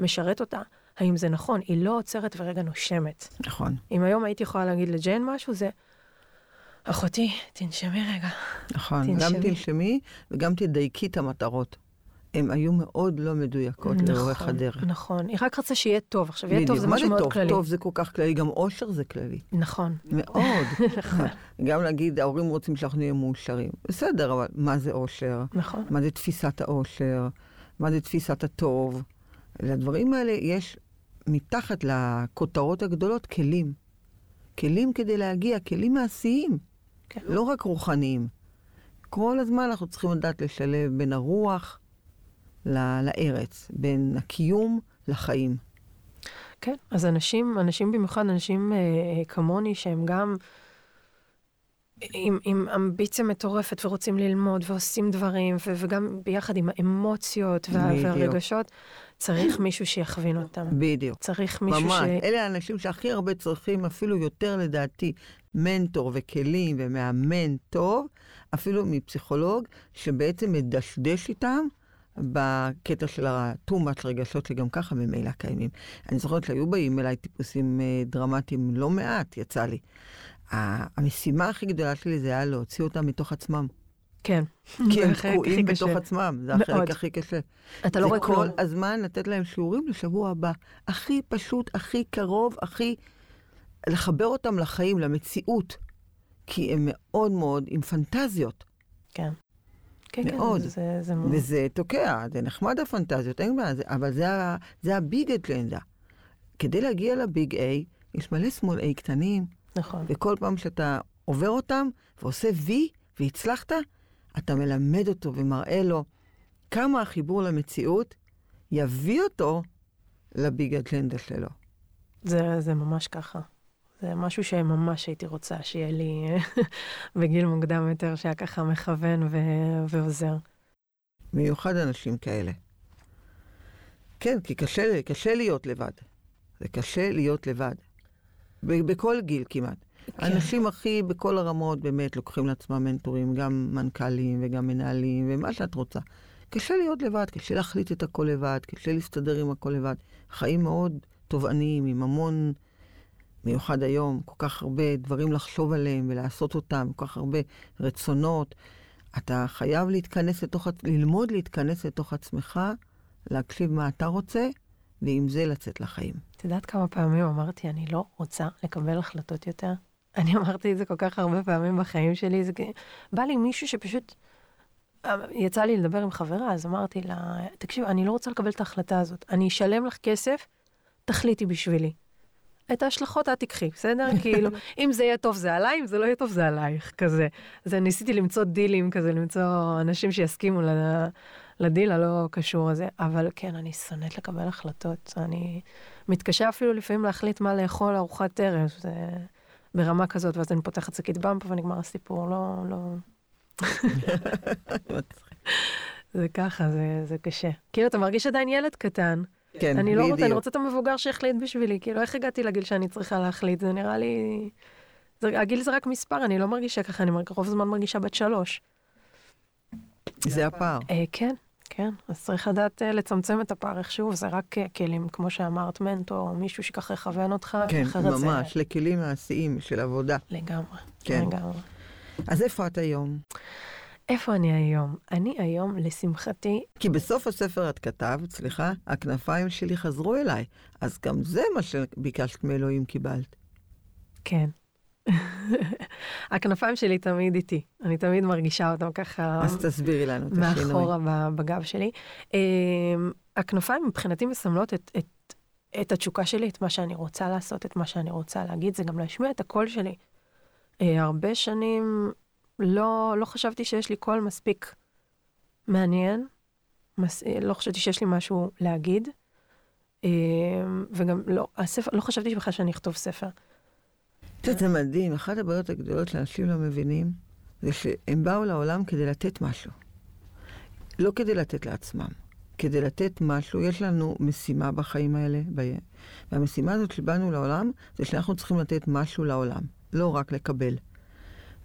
משרת אותה, האם זה נכון. היא לא עוצרת ורגע נושמת. נכון. אם היום הייתי יכולה להגיד לג'יין משהו, זה, אחותי, תנשמי רגע. נכון, תנשמי. גם תנשמי וגם תדייקי את המטרות. הן היו מאוד לא מדויקות נכון, לאורך הדרך. נכון, היא רק רצה שיהיה טוב. עכשיו, יהיה טוב זה משהו מאוד טוב? כללי. טוב זה כל כך כללי, גם אושר זה כללי. נכון. מאוד. נכון. גם להגיד, ההורים רוצים שאנחנו נהיה מאושרים. בסדר, אבל מה זה אושר? נכון. מה זה תפיסת האושר? מה זה תפיסת הטוב? לדברים האלה יש מתחת לכותרות הגדולות כלים. כלים כדי להגיע, כלים מעשיים, כן. לא רק רוחניים. כל הזמן אנחנו צריכים לדעת לשלב בין הרוח לארץ, בין הקיום לחיים. כן, אז אנשים, אנשים במיוחד, אנשים אה, אה כמוני, שהם גם עם, עם אמביציה מטורפת ורוצים ללמוד ועושים דברים, ו, וגם ביחד עם האמוציות וה, והרגשות, צריך מישהו שיכווין אותם. בדיוק. צריך מישהו ממש. ש... ממש, אלה האנשים שהכי הרבה צריכים, אפילו יותר לדעתי, מנטור וכלים ומאמן טוב, אפילו מפסיכולוג, שבעצם מדשדש איתם. בקטע של ה-too much רגשות שגם ככה ממילא קיימים. אני זוכרת שהיו באים אליי טיפוסים אה, דרמטיים לא מעט, יצא לי. המשימה הכי גדולה שלי זה היה להוציא אותם מתוך עצמם. כן. כי הם תקועים בתוך עצמם, זה החלק מאוד. הכי קשה. אתה לא רואה כלום. זה כל הזמן לתת להם שיעורים לשבוע הבא. הכי פשוט, הכי קרוב, הכי... לחבר אותם לחיים, למציאות. כי הם מאוד מאוד עם פנטזיות. כן. כן, כן מאוד. כן, זה, זה מאוד. וזה תוקע, זה נחמד הפנטזיות, אין בעיה, אבל זה, זה הביג אג'נדה. כדי להגיע לביג איי, יש מלא שמאל איי קטנים. נכון. וכל פעם שאתה עובר אותם ועושה וי והצלחת, אתה מלמד אותו ומראה לו כמה החיבור למציאות יביא אותו לביג אג'נדה שלו. זה, זה ממש ככה. זה משהו שממש הייתי רוצה שיהיה לי בגיל מוקדם יותר, שהיה ככה מכוון ו- ועוזר. מיוחד אנשים כאלה. כן, כי קשה, קשה להיות לבד. זה קשה להיות לבד. בכל גיל כמעט. כן. האנשים הכי, בכל הרמות, באמת לוקחים לעצמם מנטורים, גם מנכ"לים וגם מנהלים, ומה שאת רוצה. קשה להיות לבד, קשה להחליט את הכל לבד, קשה להסתדר עם הכל לבד. חיים מאוד תובעניים, עם המון, מיוחד היום, כל כך הרבה דברים לחשוב עליהם ולעשות אותם, כל כך הרבה רצונות. אתה חייב להתכנס לתוך, ללמוד להתכנס לתוך עצמך, להקשיב מה אתה רוצה, ועם זה לצאת לחיים. את יודעת כמה פעמים אמרתי, אני לא רוצה לקבל החלטות יותר? אני אמרתי את זה כל כך הרבה פעמים בחיים שלי, זה בא לי מישהו שפשוט... אה, יצא לי לדבר עם חברה, אז אמרתי לה, תקשיב, אני לא רוצה לקבל את ההחלטה הזאת. אני אשלם לך כסף, תחליטי בשבילי. את ההשלכות את תיקחי, בסדר? כאילו, אם זה יהיה טוב זה עליי, אם זה לא יהיה טוב זה עלייך, כזה. אז ניסיתי למצוא דילים כזה, למצוא אנשים שיסכימו ל- לדיל הלא קשור הזה, אבל כן, אני שונאת לקבל החלטות. אני מתקשה אפילו לפעמים להחליט מה לאכול ארוחת ערב, זה ברמה כזאת, ואז אני פותחת שקית במפה ונגמר הסיפור, לא, לא... זה ככה, זה, זה קשה. כאילו, אתה מרגיש עדיין ילד קטן. כן, אני לא רוצה, אני בדיוק. רוצה את המבוגר שיחליט בשבילי. כאילו, איך הגעתי לגיל שאני צריכה להחליט? זה נראה לי... זה, הגיל זה רק מספר, אני לא מרגישה ככה, אני רוב הזמן מרגישה בת שלוש. זה הפער. אה, כן, כן. אז צריך לדעת אה, לצמצם את הפער איכשהו, זה רק אה, כלים, כמו שאמרת, מנטור, מישהו שככה יכוון אותך, כן, אחרת זה... ממש, לכלים מעשיים של עבודה. לגמרי, כן. לגמרי. אז איפה את היום? איפה אני היום? אני היום, לשמחתי, כי בסוף הספר את כתבת, סליחה, הכנפיים שלי חזרו אליי. אז גם זה מה שביקשת מאלוהים קיבלת. כן. הכנפיים שלי תמיד איתי, אני תמיד מרגישה אותם ככה אז תסבירי לנו את השינוי. מאחורה בגב שלי. אמ, הכנפיים מבחינתי מסמלות את, את, את התשוקה שלי, את מה שאני רוצה לעשות, את מה שאני רוצה להגיד, זה גם להשמיע את הקול שלי. אה, הרבה שנים לא, לא חשבתי שיש לי קול מספיק מעניין, מס, אה, לא חשבתי שיש לי משהו להגיד, אה, וגם לא, הספר, לא חשבתי בכלל שאני אכתוב ספר. יודעת, זה מדהים, אחת הבעיות הגדולות שאנשים לא מבינים, זה שהם באו לעולם כדי לתת משהו. לא כדי לתת לעצמם, כדי לתת משהו. יש לנו משימה בחיים האלה, והמשימה הזאת שבאנו לעולם, זה שאנחנו צריכים לתת משהו לעולם, לא רק לקבל.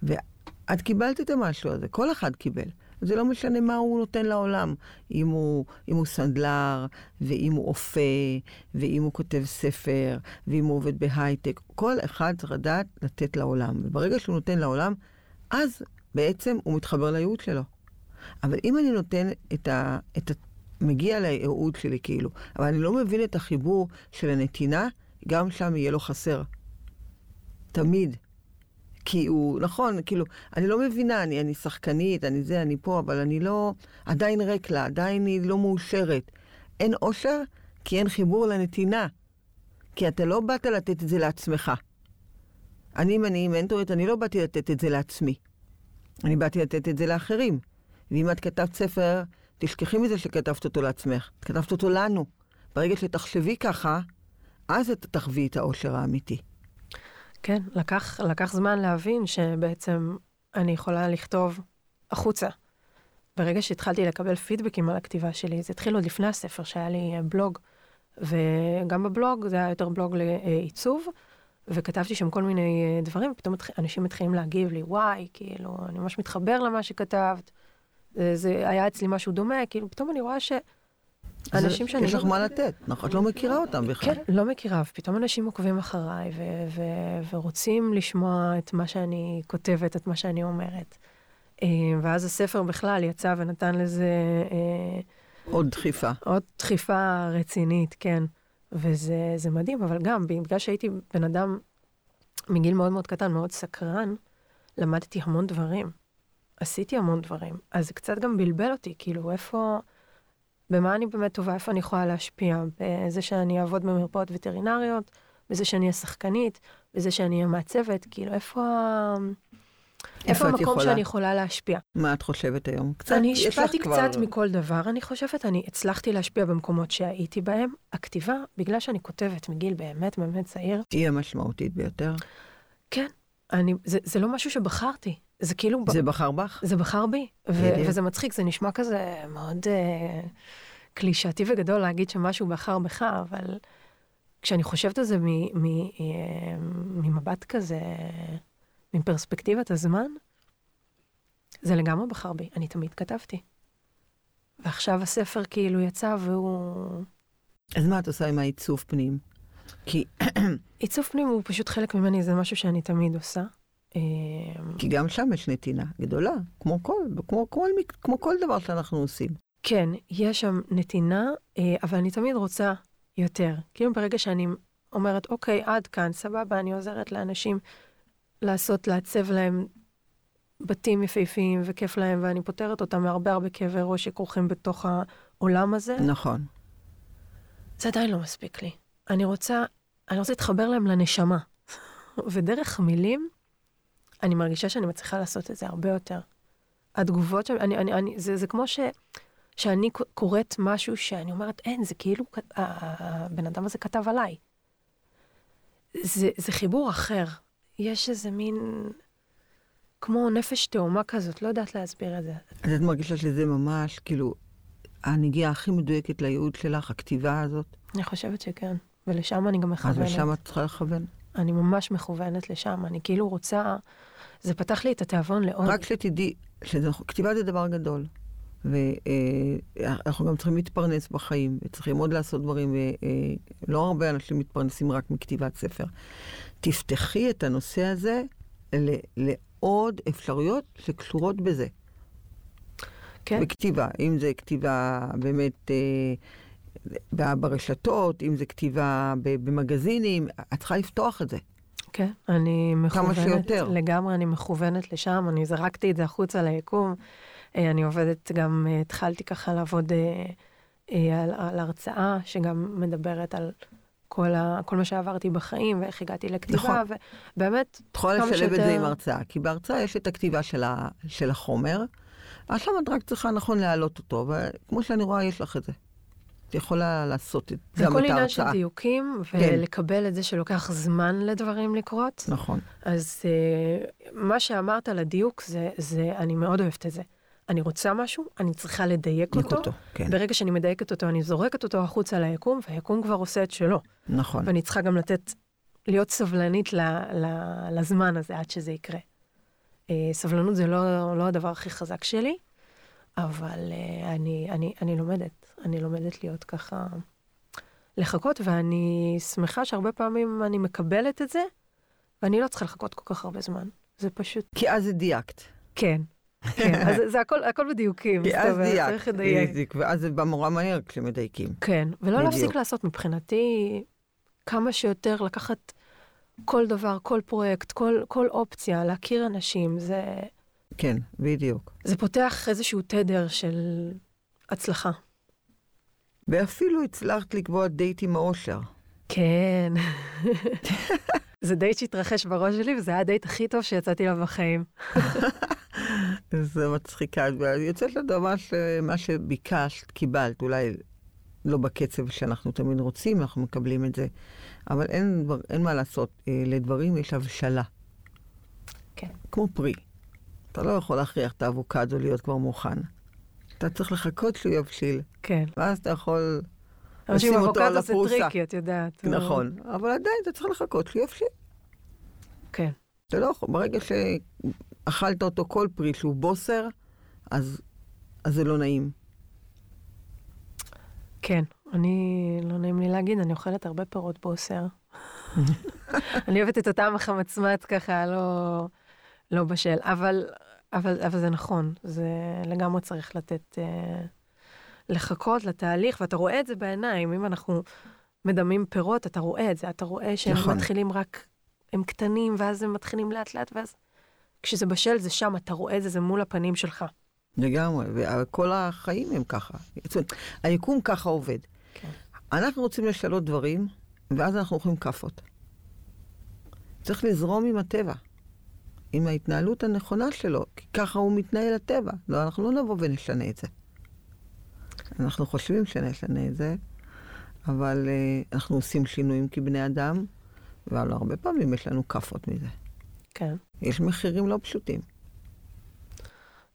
ואת קיבלת את המשהו הזה, כל אחד קיבל. זה לא משנה מה הוא נותן לעולם, אם הוא, אם הוא סנדלר, ואם הוא אופה, ואם הוא כותב ספר, ואם הוא עובד בהייטק. כל אחד צריך לדעת לתת לעולם. וברגע שהוא נותן לעולם, אז בעצם הוא מתחבר לייעוד שלו. אבל אם אני נותן את ה... את ה מגיע לייעוד שלי כאילו, אבל אני לא מבין את החיבור של הנתינה, גם שם יהיה לו חסר. תמיד. כי הוא, נכון, כאילו, אני לא מבינה, אני, אני שחקנית, אני זה, אני פה, אבל אני לא, עדיין ריק לה, עדיין היא לא מאושרת. אין אושר כי אין חיבור לנתינה. כי אתה לא באת לתת את זה לעצמך. אני, אם אני מנטורית, אני לא באתי לתת את זה לעצמי. אני באתי לתת את זה לאחרים. ואם את כתבת ספר, תשכחי מזה שכתבת אותו לעצמך. כתבת אותו לנו. ברגע שתחשבי ככה, אז את תחווי את האושר האמיתי. כן, לקח, לקח זמן להבין שבעצם אני יכולה לכתוב החוצה. ברגע שהתחלתי לקבל פידבקים על הכתיבה שלי, זה התחיל עוד לפני הספר, שהיה לי אה, בלוג, וגם בבלוג זה היה יותר בלוג לעיצוב, וכתבתי שם כל מיני אה, דברים, ופתאום אנשים מתחילים להגיב לי, וואי, כאילו, אני ממש מתחבר למה שכתבת, זה, זה היה אצלי משהו דומה, כאילו, פתאום אני רואה ש... אנשים שאני יש לא- לך מה לתת, נכון? את לא מכירה אותם בכלל. כן, לא מכירה, ופתאום אנשים עוקבים אחריי ורוצים לשמוע את מה שאני כותבת, את מה שאני אומרת. אה, ואז הספר בכלל יצא ונתן לזה אה, עוד דחיפה. עוד דחיפה רצינית, כן. וזה זה מדהים, אבל גם בגלל שהייתי בן אדם מגיל מאוד מאוד קטן, מאוד סקרן, למדתי המון דברים. עשיתי המון דברים. אז זה קצת גם בלבל אותי, כאילו, איפה... במה אני באמת טובה, איפה אני יכולה להשפיע? בזה שאני אעבוד במרפאות וטרינריות, בזה שאני אהיה שחקנית, בזה שאני אהיה מעצבת, כאילו, איפה, איפה את המקום יכולה? שאני יכולה להשפיע? מה את חושבת היום? קצת, אני השפעתי כבר- קצת מכל דבר, אני חושבת, אני הצלחתי להשפיע במקומות שהייתי בהם. הכתיבה, בגלל שאני כותבת מגיל באמת באמת צעיר, תהיה משמעותית ביותר. כן, אני, זה, זה לא משהו שבחרתי, זה כאילו... ב- זה בחר בך? זה בחר בי, ו-. וזה מצחיק, זה נשמע כזה מאוד אה, קלישאתי וגדול להגיד שמשהו בחר בך, אבל כשאני חושבת על זה מ- מ- אה, ממבט כזה, מפרספקטיבת הזמן, זה לגמרי בחר בי, אני תמיד כתבתי. ועכשיו הספר כאילו יצא והוא... אז מה את עושה עם העיצוב פנים? כי, עיצוב פנים הוא פשוט חלק ממני, זה משהו שאני תמיד עושה. אה, כי גם שם יש נתינה גדולה, כמו כל, כמו, כמו, כמו כל דבר שאנחנו עושים. כן, יש שם נתינה, אה, אבל אני תמיד רוצה יותר. כאילו ברגע שאני אומרת, אוקיי, עד כאן, סבבה, אני עוזרת לאנשים לעשות, לעצב להם בתים יפהפיים וכיף להם, ואני פותרת אותם מהרבה הרבה כאבי ראש שכרוכים בתוך העולם הזה. נכון. זה עדיין לא מספיק לי. אני רוצה, אני רוצה להתחבר להם לנשמה. ודרך מילים, אני מרגישה שאני מצליחה לעשות את זה הרבה יותר. התגובות שם, אני, אני, אני, זה, זה כמו ש, שאני קוראת משהו שאני אומרת, אין, זה כאילו, הבן אדם הזה כתב עליי. זה, זה חיבור אחר. יש איזה מין, כמו נפש תאומה כזאת, לא יודעת להסביר את זה. אז את מרגישה שזה ממש, כאילו, הנגיעה הכי מדויקת לייעוד שלך, הכתיבה הזאת? אני חושבת שכן, ולשם אני גם מכוונת. אז לשם את צריכה לכוון? אני ממש מכוונת לשם, אני כאילו רוצה, זה פתח לי את התיאבון לעוד. רק שתדעי, כתיבה זה דבר גדול. ואנחנו גם צריכים להתפרנס בחיים, וצריכים עוד לעשות דברים, ולא הרבה אנשים מתפרנסים רק מכתיבת ספר. תפתחי את הנושא הזה לעוד אפשרויות שקשורות בזה. כן. בכתיבה, אם זה כתיבה באמת אה, ברשתות, אם זה כתיבה במגזינים, את צריכה לפתוח את זה. כן, אני מכוונת, כמה שיותר. לגמרי אני מכוונת לשם, אני זרקתי את זה החוצה ליקום. אה, אני עובדת גם, אה, התחלתי ככה לעבוד אה, על, על הרצאה שגם מדברת על כל, ה, כל מה שעברתי בחיים ואיך הגעתי לכתיבה, נכון. ובאמת, את יכולה לשלב שיותר... את זה עם הרצאה, כי בהרצאה יש את הכתיבה של, ה, של החומר, עכשיו את רק צריכה נכון להעלות אותו, וכמו שאני רואה, יש לך את זה. את יכולה לעשות את, זה גם את ההרצאה. זה כל עניין של דיוקים, כן. ולקבל כן. את זה שלוקח זמן לדברים לקרות. נכון. אז uh, מה שאמרת על הדיוק, זה, זה, אני מאוד אוהבת את זה. אני רוצה משהו, אני צריכה לדייק אותו. אותו כן. ברגע שאני מדייקת אותו, אני זורקת אותו החוצה ליקום, והיקום כבר עושה את שלו. נכון. ואני צריכה גם לתת, להיות סבלנית ל, ל, לזמן הזה עד שזה יקרה. Uh, סבלנות זה לא, לא הדבר הכי חזק שלי, אבל uh, אני, אני, אני לומדת. אני לומדת להיות ככה, לחכות, ואני שמחה שהרבה פעמים אני מקבלת את זה, ואני לא צריכה לחכות כל כך הרבה זמן. זה פשוט... כי אז זה דייקת. כן. כן, אז זה הכל, הכל בדיוקים. כי אז דייקת, צריך לדייק. ואז זה בא נורא מהר כשמדייקים. כן, ולא בדיוק. להפסיק לעשות מבחינתי כמה שיותר לקחת כל דבר, כל פרויקט, כל, כל אופציה, להכיר אנשים, זה... כן, בדיוק. זה פותח איזשהו תדר של הצלחה. ואפילו הצלחת לקבוע דייט עם האושר. כן. זה דייט שהתרחש בראש שלי, וזה היה הדייט הכי טוב שיצאתי לו בחיים. זה מצחיקה. יוצאת לדבר מה שביקשת, קיבלת, אולי לא בקצב שאנחנו תמיד רוצים, אנחנו מקבלים את זה. אבל אין, אין מה לעשות, אה, לדברים יש הבשלה. כן. כמו פרי. אתה לא יכול להכריח את האבוקדו להיות כבר מוכן. אתה צריך לחכות שהוא יבשיל. כן. ואז אתה יכול לשים אותו על הפרוסה. אבוקדו זה tricky, את יודעת. נכון, אבל עדיין אתה צריך לחכות שהוא יבשיל. כן. אתה לא יכול, ברגע שאכלת אותו כל פרי שהוא בוסר, אז, אז זה לא נעים. כן, אני, לא נעים לי להגיד, אני אוכלת הרבה פירות בוסר. אני אוהבת את הטעם החמצמץ ככה, לא, לא בשל. אבל אבל, אבל זה נכון, זה לגמרי צריך לתת, אה, לחכות לתהליך, ואתה רואה את זה בעיניים, אם אנחנו מדמים פירות, אתה רואה את זה, אתה רואה שהם נכון. מתחילים רק, הם קטנים, ואז הם מתחילים לאט לאט, ואז כשזה בשל זה שם, אתה רואה את זה, זה מול הפנים שלך. לגמרי, וכל החיים הם ככה. זאת אומרת, היקום ככה עובד. כן. אנחנו רוצים לשנות דברים, ואז אנחנו אוכלים כאפות. צריך לזרום עם הטבע. עם ההתנהלות הנכונה שלו, כי ככה הוא מתנהל הטבע. לא, אנחנו לא נבוא ונשנה את זה. אנחנו חושבים שנשנה את זה, אבל uh, אנחנו עושים שינויים כבני אדם, אבל הרבה פעמים יש לנו כאפות מזה. כן. יש מחירים לא פשוטים.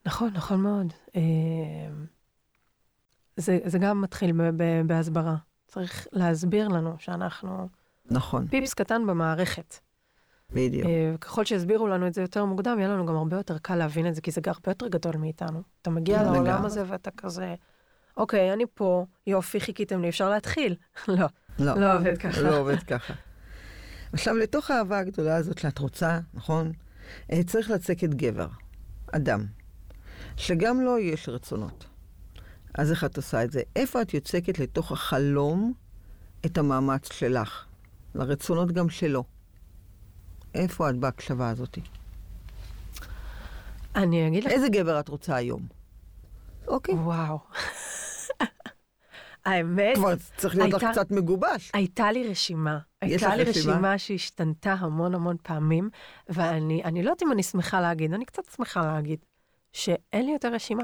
נכון, נכון מאוד. אה, זה, זה גם מתחיל בהסברה. צריך להסביר לנו שאנחנו... נכון. פיפס קטן במערכת. בדיוק. אה, ככל שהסבירו לנו את זה יותר מוקדם, יהיה לנו גם הרבה יותר קל להבין את זה, כי זה הרבה יותר גדול מאיתנו. אתה מגיע לעולם הזה ואתה כזה, אוקיי, אני פה, יופי, חיכיתם לי, אפשר להתחיל. לא, לא, לא עובד ככה. לא עובד ככה. עכשיו, לתוך האהבה הגדולה הזאת שאת רוצה, נכון? אה, צריך לצקת גבר, אדם, שגם לו יש רצונות. אז איך את עושה את זה? איפה את יוצקת לתוך החלום את המאמץ שלך, לרצונות גם שלו. איפה את בהקשבה הזאת? אני אגיד לך... איזה גבר את רוצה היום? אוקיי. וואו. האמת, כבר צריך להיות לך הייתה- קצת מגובש. הייתה לי רשימה. הייתה לך לי רשימה? רשימה שהשתנתה המון המון פעמים, ואני אני לא יודעת אם אני שמחה להגיד, אני קצת שמחה להגיד, שאין לי יותר רשימה.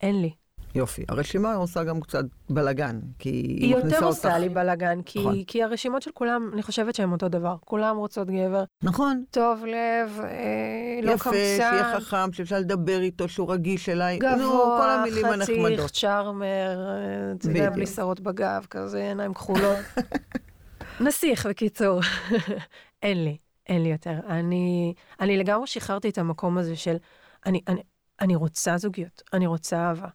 אין לי. יופי. הרשימה עושה גם קצת בלאגן, כי היא, היא מכניסה יותר אותך... עושה לי בלאגן, כי, נכון. כי הרשימות של כולם, אני חושבת שהן אותו דבר. כולם רוצות גבר נכון. טוב לב, אה, לא יפה, קמצן, שיהיה חכם, שאפשר לדבר איתו, שהוא רגיש אליי. נו, גבוה, המילים חתיך. צ'ארמר, אתה יודע. בלי שערות בגב, כזה עיניים כחולות. נסיך, בקיצור. אין לי, אין לי יותר. אני, אני לגמרי שחררתי את המקום הזה של, אני, אני, אני רוצה זוגיות, אני רוצה אהבה,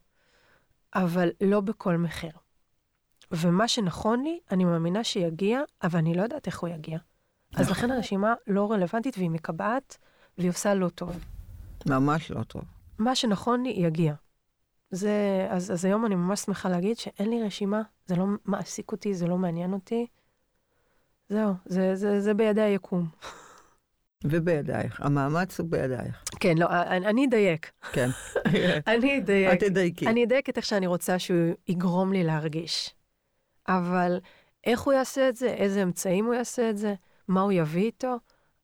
אבל לא בכל מחיר. ומה שנכון לי, אני מאמינה שיגיע, אבל אני לא יודעת איך הוא יגיע. אז נכון. לכן הרשימה לא רלוונטית והיא מקבעת, והיא עושה לא טוב. ממש לא טוב. מה שנכון לי, יגיע. זה, אז, אז היום אני ממש שמחה להגיד שאין לי רשימה, זה לא מעסיק אותי, זה לא מעניין אותי. זהו, זה, זה, זה בידי היקום. ובידייך. המאמץ הוא בידייך. כן, לא, אני, אני אדייק. כן. אני אדייק. את תדייקי. אני אדייק את איך שאני רוצה שהוא יגרום לי להרגיש. אבל איך הוא יעשה את זה, איזה אמצעים הוא יעשה את זה, מה הוא יביא איתו,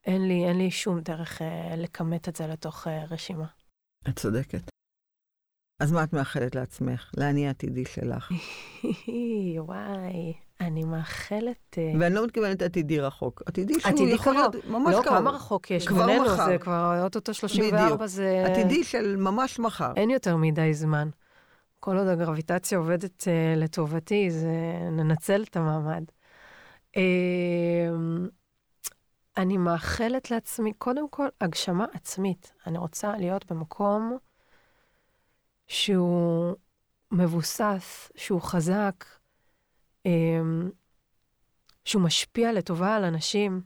אין לי, אין לי שום דרך אה, לכמת את זה לתוך אה, רשימה. את צודקת. אז מה את מאחלת לעצמך? לאני העתידי שלך. וואי, אני מאחלת... אה, ואני לא מתכוונת עתידי רחוק. עתידי שהוא עתידי יכול קרוב. להיות ממש לא, קרוב. כמה רחוק יש כבר בינינו, מחר. זה כבר אוטוטו 34, בדיוק. זה... עתידי של ממש מחר. אין יותר מדי זמן. כל עוד הגרביטציה עובדת uh, לטובתי, זה ננצל את המעמד. Uh, אני מאחלת לעצמי, קודם כל, הגשמה עצמית. אני רוצה להיות במקום שהוא מבוסס, שהוא חזק, שהוא משפיע לטובה על אנשים.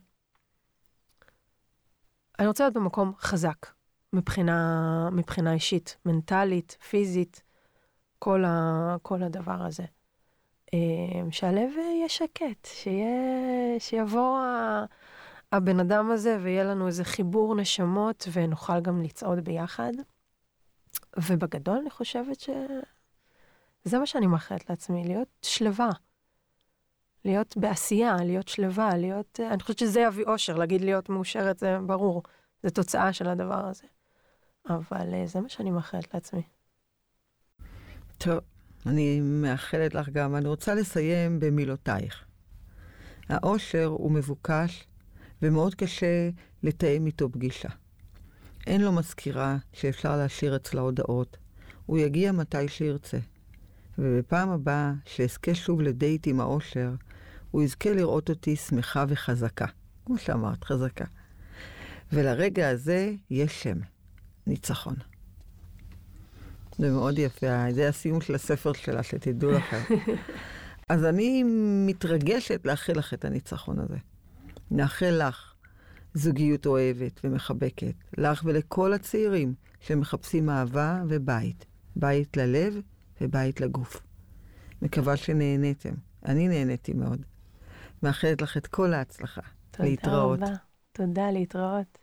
אני רוצה להיות במקום חזק. מבחינה, מבחינה אישית, מנטלית, פיזית, כל, ה, כל הדבר הזה. אה, שהלב יהיה שקט, שיהיה, שיבוא הבן אדם הזה ויהיה לנו איזה חיבור נשמות ונוכל גם לצעוד ביחד. ובגדול אני חושבת שזה מה שאני מאחלת לעצמי, להיות שלווה. להיות בעשייה, להיות שלווה, להיות... אני חושבת שזה יביא אושר, להגיד להיות מאושרת, זה ברור. זה תוצאה של הדבר הזה. אבל אה, זה מה שאני מאחלת לעצמי. טוב, אני מאחלת לך גם, אני רוצה לסיים במילותייך. האושר הוא מבוקש ומאוד קשה לתאם איתו פגישה. אין לו מזכירה שאפשר להשאיר אצלה הודעות. הוא יגיע מתי שירצה. ובפעם הבאה שאזכה שוב לדייט עם האושר, הוא יזכה לראות אותי שמחה וחזקה. כמו שאמרת, חזקה. ולרגע הזה יש שם, ניצחון. זה מאוד יפה, זה הסיום של הספר שלה, שתדעו לכם. אז אני מתרגשת לאחל לך את הניצחון הזה. נאחל לך זוגיות אוהבת ומחבקת, לך ולכל הצעירים שמחפשים אהבה ובית. בית ללב ובית לגוף. מקווה שנהניתם. אני נהניתי מאוד. מאחלת לך את כל ההצלחה. תודה להתראות. רבה. תודה, להתראות.